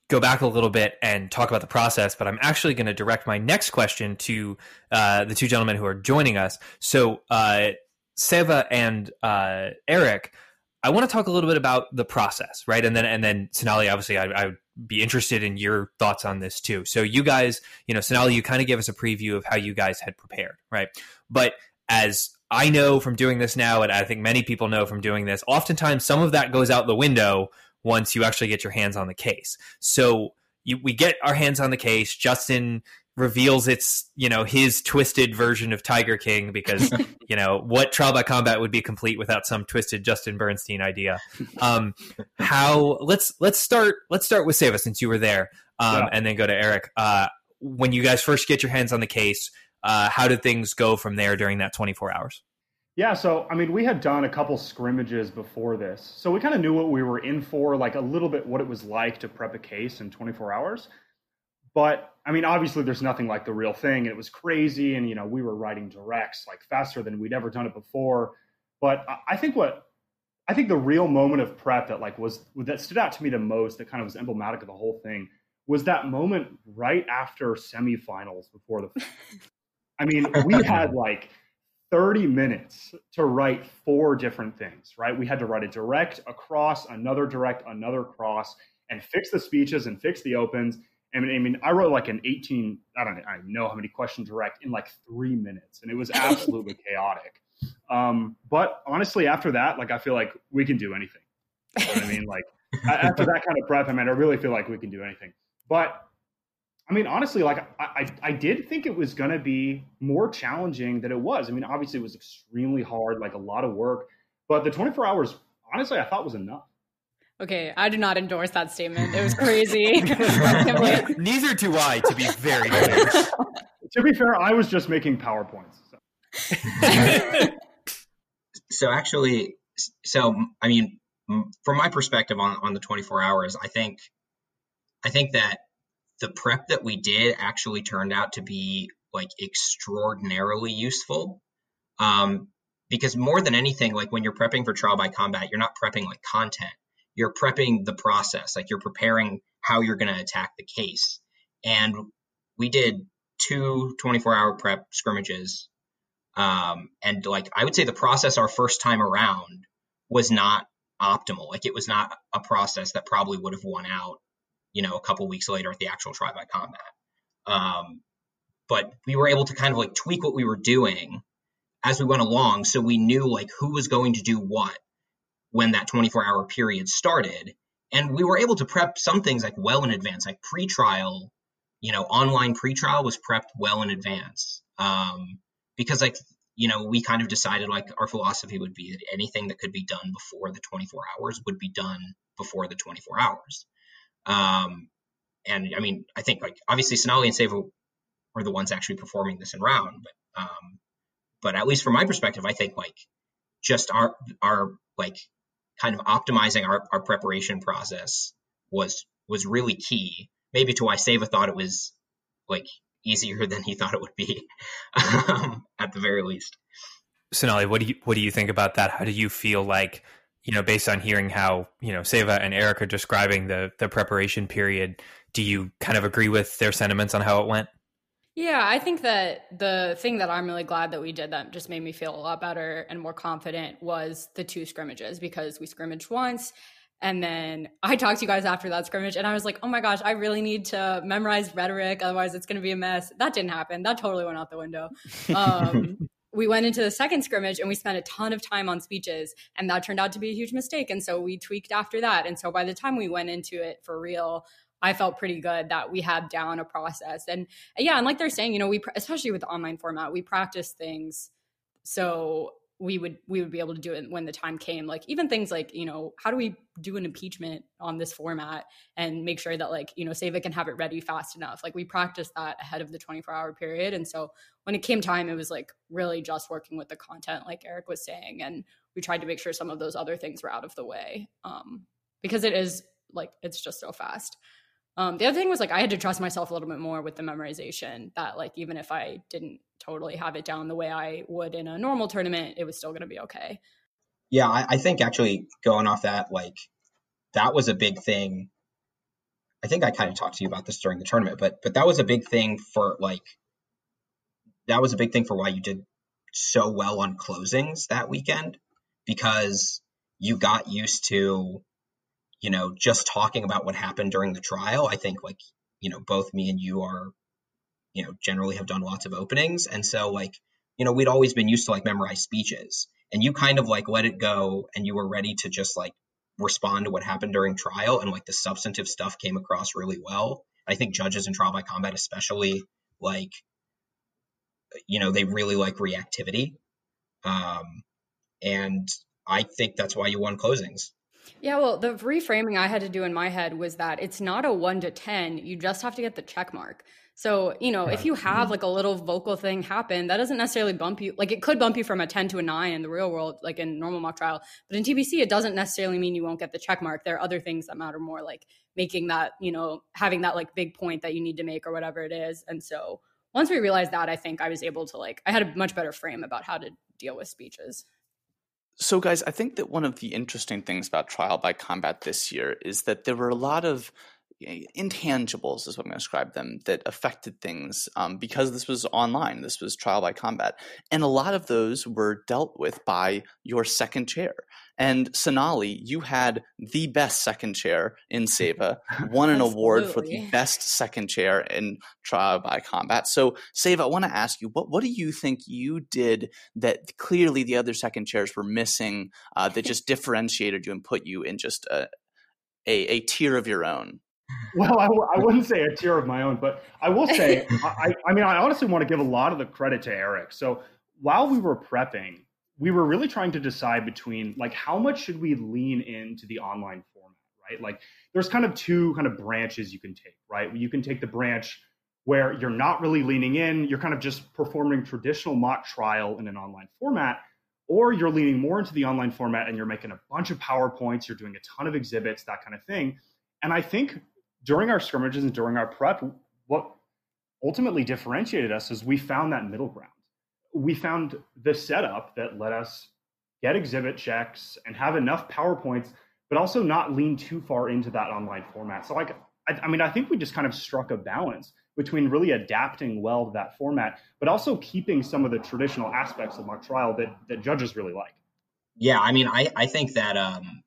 go back a little bit and talk about the process, but I'm actually going to direct my next question to uh, the two gentlemen who are joining us. So, uh, Seva and uh, Eric, I want to talk a little bit about the process, right? And then, and then Sonali, obviously, I, I would be interested in your thoughts on this too. So, you guys, you know, Sonali, you kind of gave us a preview of how you guys had prepared, right? But as I know from doing this now, and I think many people know from doing this, oftentimes some of that goes out the window once you actually get your hands on the case. So you, we get our hands on the case. Justin reveals it's you know his twisted version of Tiger King because *laughs* you know what trial by combat would be complete without some twisted Justin Bernstein idea. Um, how let's let's start let's start with Seva since you were there, um, yeah. and then go to Eric. Uh, when you guys first get your hands on the case, uh, how did things go from there during that 24 hours? Yeah, so I mean, we had done a couple scrimmages before this, so we kind of knew what we were in for, like a little bit what it was like to prep a case in 24 hours. But I mean, obviously, there's nothing like the real thing. It was crazy, and you know, we were writing directs like faster than we'd ever done it before. But I think what I think the real moment of prep that like was that stood out to me the most, that kind of was emblematic of the whole thing, was that moment right after semifinals before the. *laughs* I mean, we had like 30 minutes to write four different things, right? We had to write a direct, a cross, another direct, another cross, and fix the speeches and fix the opens. I mean, I mean, I wrote like an 18, I don't I know how many question direct in like three minutes, and it was absolutely *laughs* chaotic. Um, but honestly, after that, like I feel like we can do anything. You know I mean, like after that kind of prep, I mean, I really feel like we can do anything. But I mean, honestly, like I, I, I did think it was going to be more challenging than it was. I mean, obviously, it was extremely hard, like a lot of work, but the 24 hours, honestly, I thought was enough. Okay, I do not endorse that statement. It was crazy. *laughs* Neither do I, to be very *laughs* clear. to be fair, I was just making PowerPoints. So. *laughs* so actually, so I mean, from my perspective on, on the 24 hours, I think, I think that the prep that we did actually turned out to be like extraordinarily useful. Um, because more than anything, like when you're prepping for trial by combat, you're not prepping like content. You're prepping the process, like you're preparing how you're going to attack the case. And we did two 24 hour prep scrimmages. Um, and like I would say the process our first time around was not optimal. Like it was not a process that probably would have won out you know, a couple weeks later at the actual trial by combat. Um, but we were able to kind of like tweak what we were doing as we went along, so we knew like who was going to do what when that 24 hour period started, and we were able to prep some things like well in advance, like pre-trial. You know, online pre-trial was prepped well in advance um, because like you know, we kind of decided like our philosophy would be that anything that could be done before the 24 hours would be done before the 24 hours. Um, and I mean, I think like obviously Sonali and Seva are the ones actually performing this in round, but um, but at least from my perspective, I think like just our our like kind of optimizing our, our preparation process was was really key. Maybe to why Seva thought it was like easier *laughs* than he thought it would be, *laughs* um, at the very least. Sonali, what do you what do you think about that? How do you feel like you know, based on hearing how you know Seva and Eric are describing the the preparation period, do you kind of agree with their sentiments on how it went? Yeah, I think that the thing that I'm really glad that we did that just made me feel a lot better and more confident was the two scrimmages because we scrimmaged once and then I talked to you guys after that scrimmage and I was like, oh my gosh, I really need to memorize rhetoric. Otherwise, it's going to be a mess. That didn't happen. That totally went out the window. Um, *laughs* we went into the second scrimmage and we spent a ton of time on speeches and that turned out to be a huge mistake and so we tweaked after that and so by the time we went into it for real i felt pretty good that we had down a process and yeah and like they're saying you know we especially with the online format we practice things so we would we would be able to do it when the time came. Like even things like you know how do we do an impeachment on this format and make sure that like you know Seva can have it ready fast enough? Like we practiced that ahead of the 24 hour period. And so when it came time it was like really just working with the content like eric was saying. And we tried to make sure some of those other things were out of the way um, because it is like it's just so fast. Um, the other thing was like I had to trust myself a little bit more with the memorization. That like even if I didn't totally have it down the way I would in a normal tournament, it was still going to be okay. Yeah, I, I think actually going off that, like that was a big thing. I think I kind of talked to you about this during the tournament, but but that was a big thing for like that was a big thing for why you did so well on closings that weekend because you got used to you know just talking about what happened during the trial. I think like you know both me and you are you know generally have done lots of openings. And so like you know we'd always been used to like memorize speeches. And you kind of like let it go and you were ready to just like respond to what happened during trial and like the substantive stuff came across really well. I think judges in trial by combat especially like you know they really like reactivity. Um and i think that's why you won closings. Yeah, well, the reframing I had to do in my head was that it's not a one to 10. You just have to get the check mark. So, you know, right. if you have mm-hmm. like a little vocal thing happen, that doesn't necessarily bump you. Like it could bump you from a 10 to a 9 in the real world, like in normal mock trial. But in TBC, it doesn't necessarily mean you won't get the check mark. There are other things that matter more, like making that, you know, having that like big point that you need to make or whatever it is. And so once we realized that, I think I was able to like, I had a much better frame about how to deal with speeches. So, guys, I think that one of the interesting things about Trial by Combat this year is that there were a lot of intangibles is what I'm going to describe them that affected things um, because this was online. This was trial by combat, and a lot of those were dealt with by your second chair. And Sonali, you had the best second chair in Seva, *laughs* won an award for the best second chair in trial by combat. So, Seva, I want to ask you, what what do you think you did that clearly the other second chairs were missing uh, that just *laughs* differentiated you and put you in just a, a, a tier of your own? Well, I wouldn't say a tier of my own, but I will say, I, I mean, I honestly want to give a lot of the credit to Eric. So while we were prepping, we were really trying to decide between like how much should we lean into the online format, right? Like there's kind of two kind of branches you can take, right? You can take the branch where you're not really leaning in, you're kind of just performing traditional mock trial in an online format, or you're leaning more into the online format and you're making a bunch of PowerPoints, you're doing a ton of exhibits, that kind of thing. And I think during our scrimmages and during our prep, what ultimately differentiated us is we found that middle ground. We found the setup that let us get exhibit checks and have enough PowerPoints, but also not lean too far into that online format. So, like, I, I mean, I think we just kind of struck a balance between really adapting well to that format, but also keeping some of the traditional aspects of mock trial that, that judges really like. Yeah, I mean, I, I think that um,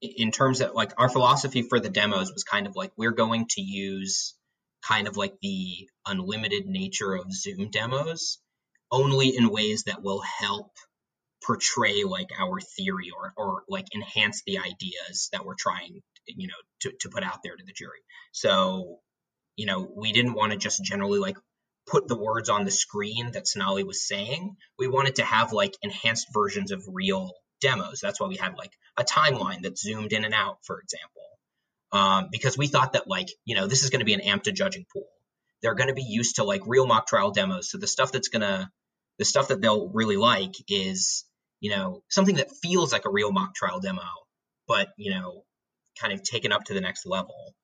in terms of like our philosophy for the demos was kind of like we're going to use kind of like the unlimited nature of Zoom demos only in ways that will help portray like our theory or or like enhance the ideas that we're trying you know to, to put out there to the jury. So you know we didn't want to just generally like put the words on the screen that sonali was saying. We wanted to have like enhanced versions of real demos. That's why we had like a timeline that zoomed in and out, for example, um, because we thought that like you know this is going to be an AMTA judging pool. They're going to be used to like real mock trial demos. So the stuff that's gonna the stuff that they'll really like is you know something that feels like a real mock trial demo, but you know kind of taken up to the next level.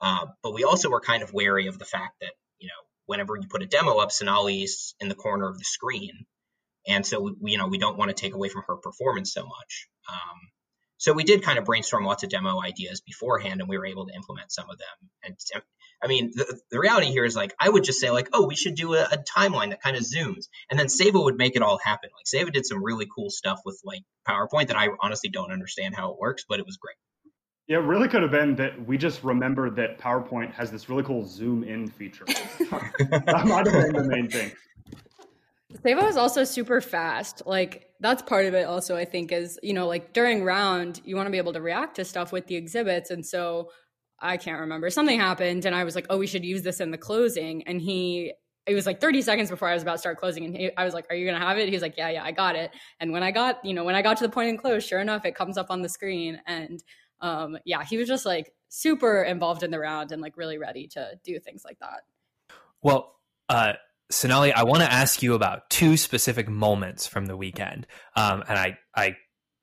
Uh, but we also were kind of wary of the fact that you know whenever you put a demo up, Sonali's in the corner of the screen and so we, you know we don't want to take away from her performance so much. Um, so we did kind of brainstorm lots of demo ideas beforehand, and we were able to implement some of them. And I mean, the, the reality here is like I would just say like, oh, we should do a, a timeline that kind of zooms, and then Seva would make it all happen. Like Seva did some really cool stuff with like PowerPoint that I honestly don't understand how it works, but it was great. Yeah, it really could have been that we just remembered that PowerPoint has this really cool zoom in feature. *laughs* that might have been the main thing. Seva is also super fast. Like that's part of it also I think is, you know, like during round, you want to be able to react to stuff with the exhibits. And so I can't remember. Something happened and I was like, "Oh, we should use this in the closing." And he it was like 30 seconds before I was about to start closing and he, I was like, "Are you going to have it?" He's like, "Yeah, yeah, I got it." And when I got, you know, when I got to the point and close, sure enough, it comes up on the screen and um yeah, he was just like super involved in the round and like really ready to do things like that. Well, uh Sonali, I want to ask you about two specific moments from the weekend. Um, and I, I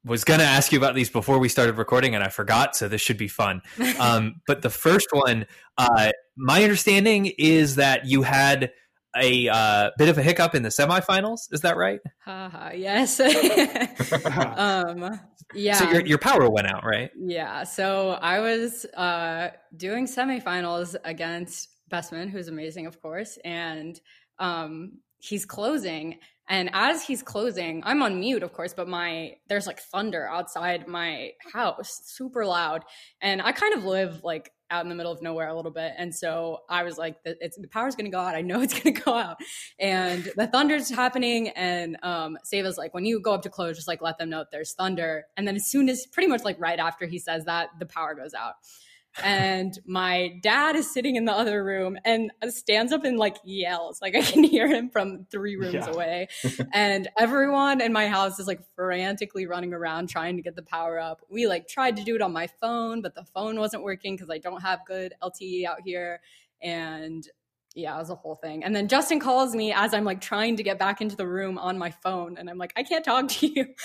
was going to ask you about these before we started recording, and I forgot, so this should be fun. *laughs* Um, but the first one, uh, my understanding is that you had a uh, bit of a hiccup in the semifinals. Is that right? Haha, yes. *laughs* um, yeah. So your your power went out, right? Yeah. So I was uh, doing semifinals against Bestman, who's amazing, of course, and um, he's closing. And as he's closing, I'm on mute, of course, but my there's like thunder outside my house, super loud. And I kind of live like out in the middle of nowhere a little bit. And so I was like, the, it's, the power's going to go out. I know *laughs* it's going to go out. And the thunder's happening. And um, Seva's like, when you go up to close, just like let them know there's thunder. And then as soon as, pretty much like right after he says that, the power goes out and my dad is sitting in the other room and stands up and like yells like i can *laughs* hear him from three rooms yeah. away *laughs* and everyone in my house is like frantically running around trying to get the power up we like tried to do it on my phone but the phone wasn't working because i don't have good lte out here and yeah, it was a whole thing. And then Justin calls me as I'm like trying to get back into the room on my phone, and I'm like, I can't talk to you. *laughs*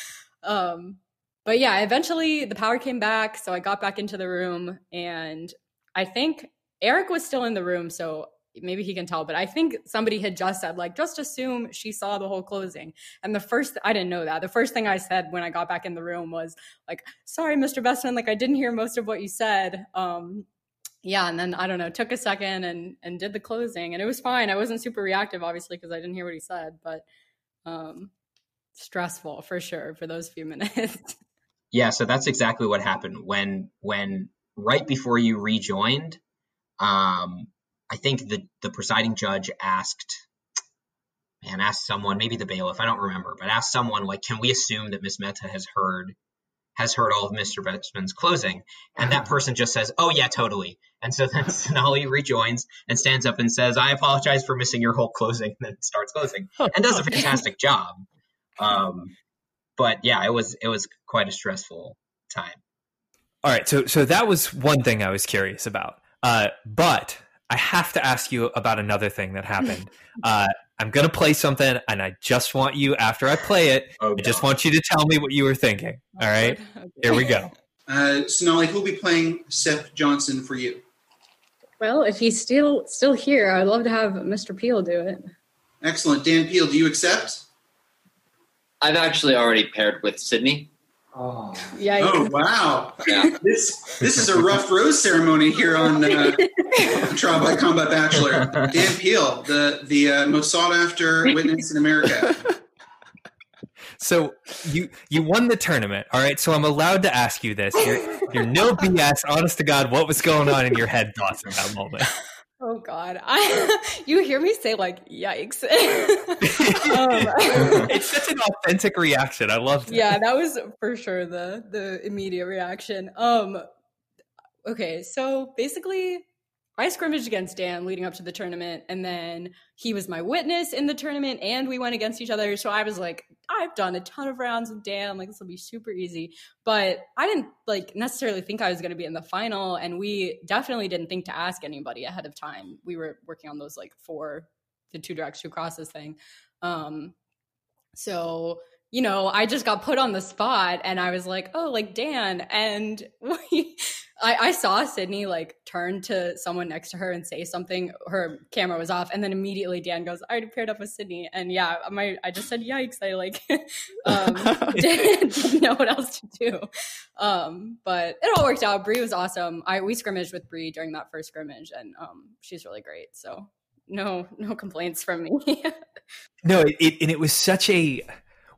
Um, but yeah, eventually the power came back. So I got back into the room and I think Eric was still in the room. So maybe he can tell, but I think somebody had just said, like, just assume she saw the whole closing. And the first, I didn't know that. The first thing I said when I got back in the room was, like, sorry, Mr. Bestman, like, I didn't hear most of what you said. Um, yeah, and then I don't know, took a second and and did the closing, and it was fine. I wasn't super reactive, obviously, because I didn't hear what he said, but um, stressful for sure for those few *laughs* minutes. Yeah, so that's exactly what happened when when right before you rejoined. Um, I think the the presiding judge asked, and asked someone, maybe the bailiff, I don't remember, but asked someone like, "Can we assume that Miss Mehta has heard has heard all of Mr. Bestman's closing?" And that person just says, "Oh yeah, totally." And so then *laughs* Sonali rejoins and stands up and says, "I apologize for missing your whole closing," and then starts closing and does a *laughs* fantastic job. Um, but yeah, it was it was quite a stressful time. All right, so so that was one thing I was curious about. Uh, but I have to ask you about another thing that happened. *laughs* uh, I'm gonna play something, and I just want you after I play it. Oh, I just want you to tell me what you were thinking. All right, okay. here we go. *laughs* Uh, Sonali, who'll be playing Seth Johnson for you? Well, if he's still still here, I'd love to have Mr. Peel do it. Excellent, Dan Peel. Do you accept? I've actually already paired with Sydney. Oh, yeah. Oh, wow. Yeah. This this is a rough rose ceremony here on uh, Trial by Combat Bachelor. Dan Peel, the the uh, most sought after witness in America. So you you won the tournament, all right. So I'm allowed to ask you this. You're, you're no BS, honest to God. What was going on in your head thoughts at that moment? Oh God, I *laughs* you hear me say like yikes. *laughs* um, *laughs* it's such an authentic reaction. I love that. Yeah, that was for sure the the immediate reaction. Um, okay, so basically, I scrimmaged against Dan leading up to the tournament, and then he was my witness in the tournament, and we went against each other. So I was like, I've done a ton of rounds with Dan, like this will be super easy. But I didn't like necessarily think I was going to be in the final, and we definitely didn't think to ask anybody ahead of time. We were working on those like four, the two directs, two crosses thing. Um, so you know, I just got put on the spot and I was like, oh, like Dan. And we, *laughs* I, I, saw Sydney like turn to someone next to her and say something. Her camera was off. And then immediately Dan goes, I already paired up with Sydney. And yeah, my, I just said, yikes. I like, *laughs* um, *laughs* didn't, didn't, know what else to do. Um, but it all worked out. Brie was awesome. I, we scrimmaged with Brie during that first scrimmage and um, she's really great. So no, no complaints from me. no, it, it, and it was such a,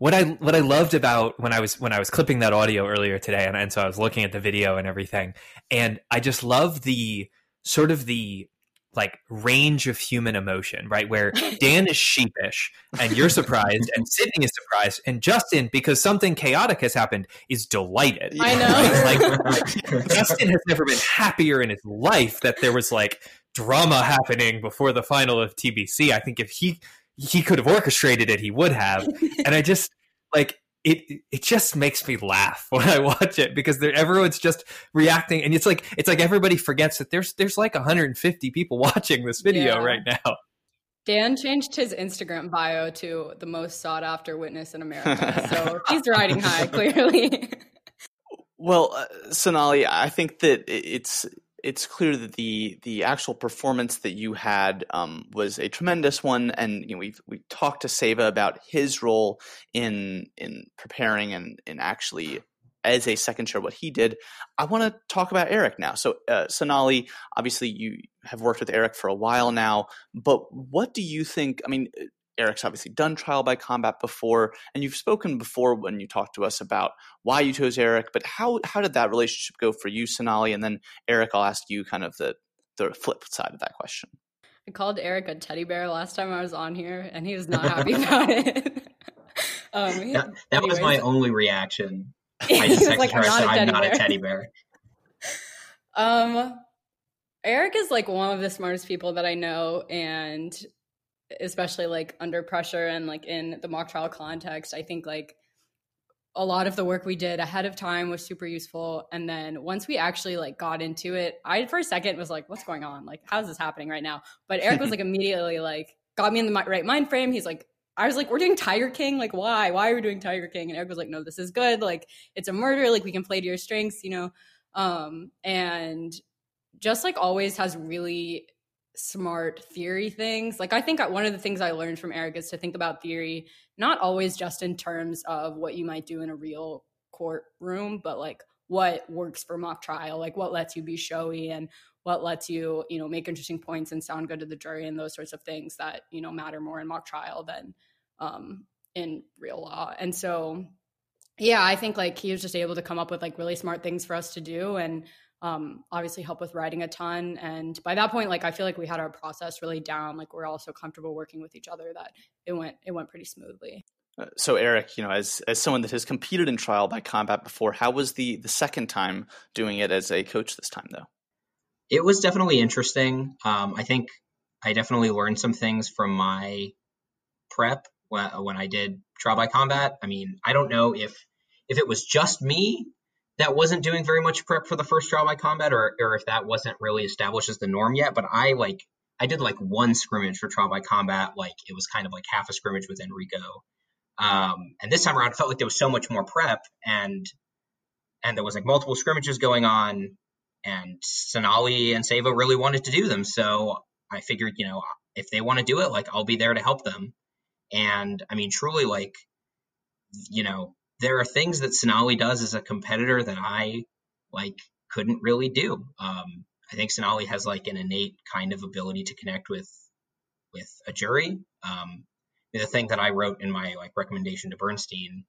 what I what I loved about when I was when I was clipping that audio earlier today, and, and so I was looking at the video and everything, and I just love the sort of the like range of human emotion, right? Where Dan is sheepish and you're surprised, and Sydney is surprised, and Justin, because something chaotic has happened, is delighted. I know. *laughs* like Justin has never been happier in his life that there was like drama happening before the final of TBC. I think if he he could have orchestrated it, he would have. *laughs* and I just like it it just makes me laugh *laughs* when I watch it because everyone's just reacting and it's like it's like everybody forgets that there's there's like 150 people *laughs* watching this video yeah. right now. Dan changed his Instagram bio to the most sought after witness in America. so he's riding high clearly. well, uh, Sonali, I think that it's it's clear that the the actual performance that you had um, was a tremendous one, and you know we've we talked to Seva about his role in in preparing and in actually as a second chair what he did. I want to talk about Eric now. So uh, Sonali, obviously you have worked with Eric for a while now, but what do you think? I mean, Eric's obviously done trial by combat before, and you've spoken before when you talked to us about why you chose Eric. But how how did that relationship go for you, Sonali? And then Eric, I'll ask you kind of the the flip side of that question. I called Eric a teddy bear last time I was on here, and he was not happy *laughs* about it. *laughs* um, that, that was my only reaction. *laughs* I just texted like, her, I'm, I'm not a teddy bear. Um, Eric is like one of the smartest people that I know, and especially like under pressure and like in the mock trial context, I think like a lot of the work we did ahead of time was super useful. And then once we actually like got into it, I for a second was like, what's going on? Like, how's this happening right now? But Eric was like *laughs* immediately like, got me in the right mind frame. He's like, I was like, we're doing Tiger King. Like, why? Why are we doing Tiger King? And Eric was like, no, this is good. Like, it's a murder. Like, we can play to your strengths, you know? Um, and just like always has really smart theory things. Like I think one of the things I learned from Eric is to think about theory not always just in terms of what you might do in a real courtroom, but like what works for mock trial, like what lets you be showy and what lets you, you know, make interesting points and sound good to the jury and those sorts of things that, you know, matter more in mock trial than um in real law. And so yeah, I think like he was just able to come up with like really smart things for us to do and um, obviously help with writing a ton. And by that point, like I feel like we had our process really down. Like we're all so comfortable working with each other that it went it went pretty smoothly. Uh, so Eric, you know, as as someone that has competed in trial by combat before, how was the the second time doing it as a coach this time though? It was definitely interesting. Um, I think I definitely learned some things from my prep when, when I did trial by combat. I mean, I don't know if if it was just me that wasn't doing very much prep for the first trial by combat or, or if that wasn't really established as the norm yet. But I like I did like one scrimmage for trial by combat, like it was kind of like half a scrimmage with Enrico. Um, and this time around, felt like there was so much more prep and and there was like multiple scrimmages going on, and Sonali and Seva really wanted to do them. So I figured, you know, if they want to do it, like I'll be there to help them. And I mean, truly, like, you know, there are things that Sonali does as a competitor that I like couldn't really do. Um, I think Sonali has like an innate kind of ability to connect with with a jury. Um, the thing that I wrote in my like recommendation to Bernstein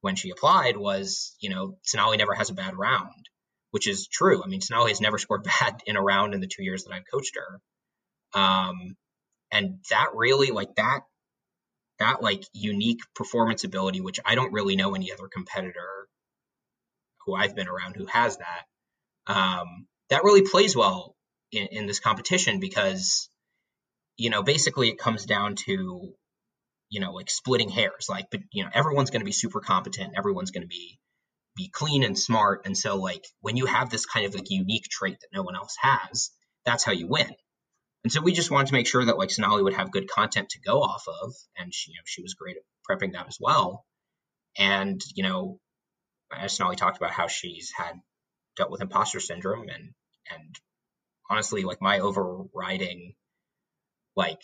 when she applied was, you know, Sonali never has a bad round, which is true. I mean, Sonali has never *laughs* scored bad in a round in the two years that I've coached her. Um, and that really like that that like unique performance ability, which I don't really know any other competitor who I've been around who has that. Um, that really plays well in, in this competition because, you know, basically it comes down to, you know, like splitting hairs. Like, but you know, everyone's going to be super competent. Everyone's going to be be clean and smart. And so, like, when you have this kind of like unique trait that no one else has, that's how you win. And so we just wanted to make sure that like Sonali would have good content to go off of, and she, you know, she was great at prepping that as well. And you know, as Sonali talked about how she's had dealt with imposter syndrome, and and honestly, like my overriding, like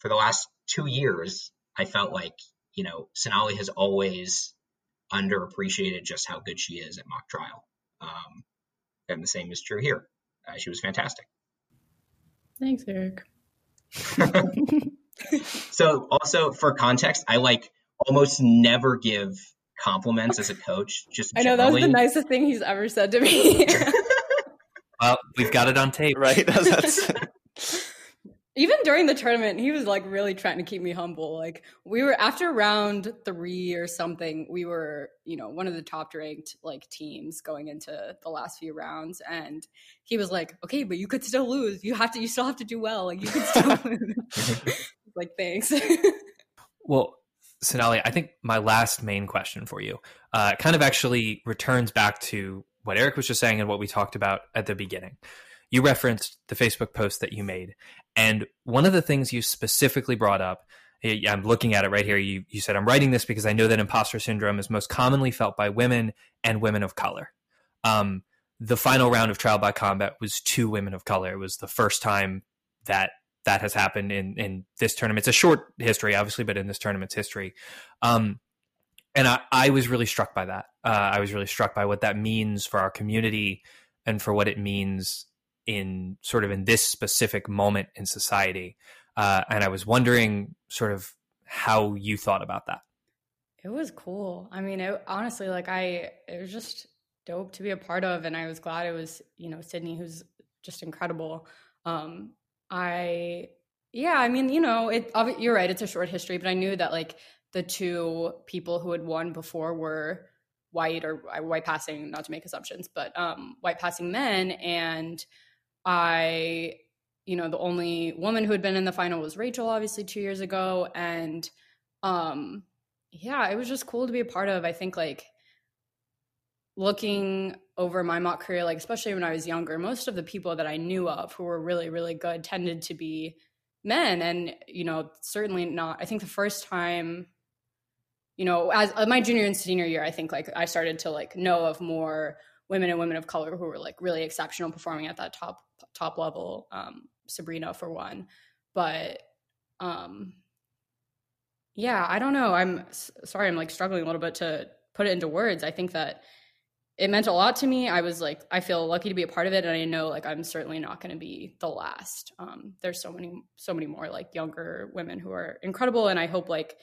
for the last two years, I felt like you know Sonali has always underappreciated just how good she is at mock trial. Um, and the same is true here. Uh, she was fantastic. Thanks, Eric. *laughs* so, also for context, I like almost never give compliments as a coach. Just I know generally. that was the nicest thing he's ever said to me. *laughs* well, we've got it on tape, right? *laughs* That's, even during the tournament, he was like really trying to keep me humble. Like we were after round three or something, we were, you know, one of the top ranked like teams going into the last few rounds. And he was like, okay, but you could still lose. You have to, you still have to do well. Like you could still *laughs* lose. *laughs* like, thanks. *laughs* well, Sonali, I think my last main question for you uh, kind of actually returns back to what Eric was just saying and what we talked about at the beginning you referenced the Facebook post that you made. And one of the things you specifically brought up, I'm looking at it right here. You, you said, I'm writing this because I know that imposter syndrome is most commonly felt by women and women of color. Um, the final round of trial by combat was two women of color. It was the first time that that has happened in in this tournament. It's a short history, obviously, but in this tournament's history. Um, and I, I was really struck by that. Uh, I was really struck by what that means for our community and for what it means in sort of in this specific moment in society. Uh, and I was wondering sort of how you thought about that. It was cool. I mean, it, honestly, like I, it was just dope to be a part of, and I was glad it was you know Sydney, who's just incredible. Um, I, yeah, I mean, you know, it. You're right. It's a short history, but I knew that like the two people who had won before were white or uh, white passing, not to make assumptions, but um, white passing men, and I, you know, the only woman who had been in the final was Rachel, obviously two years ago, and um yeah, it was just cool to be a part of. I think like looking over my mock career, like especially when I was younger, most of the people that I knew of who were really, really good tended to be men. And, you know, certainly not, I think the first time, you know, as uh, my junior and senior year, I think like I started to like know of more women and women of color who were like really exceptional performing at that top top level. Um, Sabrina for one, but um, yeah, I don't know. I'm sorry, I'm like struggling a little bit to put it into words. I think that it meant a lot to me. I was like, I feel lucky to be a part of it, and I know like I'm certainly not going to be the last. Um, there's so many, so many more like younger women who are incredible, and I hope like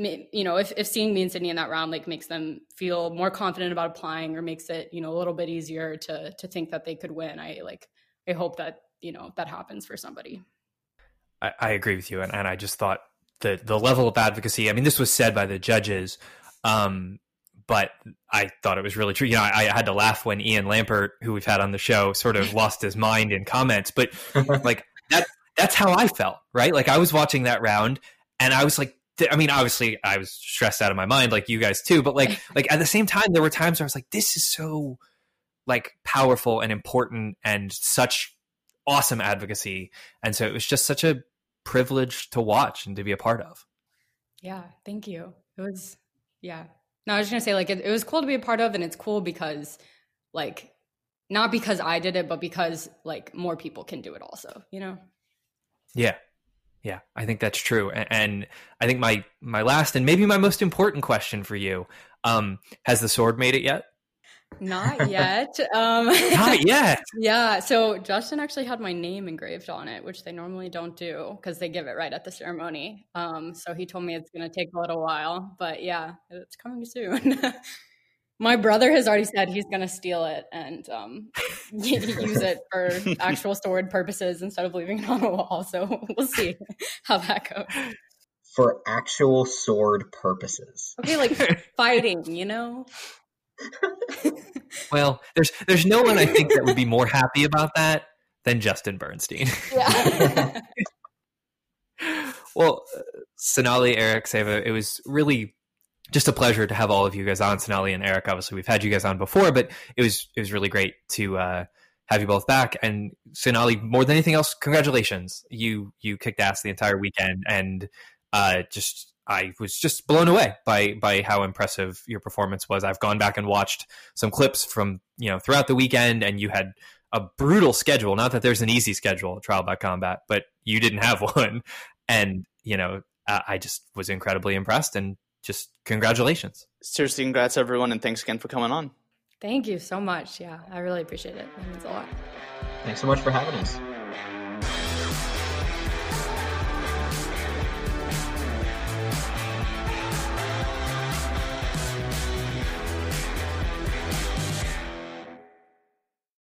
you know if, if seeing me and sydney in that round like makes them feel more confident about applying or makes it you know a little bit easier to to think that they could win i like i hope that you know that happens for somebody i, I agree with you and, and i just thought the the level of advocacy i mean this was said by the judges um but I thought it was really true. You know, I, I, had to laugh when Ian Lampert, who we've had on the show, sort of *laughs* lost his mind in comments. But *laughs* like that, that's how I felt, right? Like I was watching that round, and I was like, I mean, obviously, I was stressed out of my mind, like you guys too. But like, *laughs* like at the same time, there were times where I was like, this is so like powerful and important, and such awesome advocacy. And so it was just such a privilege to watch and to be a part of. Yeah, thank you. It was, yeah, no, I was just gonna say like it, it was cool to be a part of, and it's cool because like not because I did it, but because like more people can do it also. You know? Yeah, yeah, I think that's true. And, and, I think my my last and maybe my most important question for you: um, Has the sword made it yet? Not yet. *laughs* Um, Not *laughs* yet. yeah. So Justin actually had my name engraved on it, which they normally don't do because they give it right at the ceremony. Um, so he told me it's going to take a little while, but yeah, it's coming soon. *laughs* my brother has already said he's going to steal it and um, *laughs* use it for actual sword purposes instead of leaving it on a wall. So we'll see how that goes. For actual sword purposes. Okay, like *laughs* fighting, you know? *laughs* well, there's there's no one I think that would be more happy about that than Justin Bernstein. Yeah. well, Sonali, Eric, Seva, it was really just a pleasure to have all of you guys on. Sonali and Eric, obviously we've had you guys on before, but it was it was really great to uh, have you both back. And Sonali, more than anything else, congratulations! You you kicked ass the entire weekend, and uh, just I was just blown away by by how impressive your performance was. I've gone back and watched some clips from you know throughout the weekend, and you had a brutal schedule. Not that there's an easy schedule, at trial by combat, but you didn't have *laughs* one. And you know, I just was incredibly impressed, and just congratulations. Seriously, congrats everyone, and thanks again for coming on. Thank you so much. Yeah, I really appreciate it. It means a lot. Thanks so much for having us.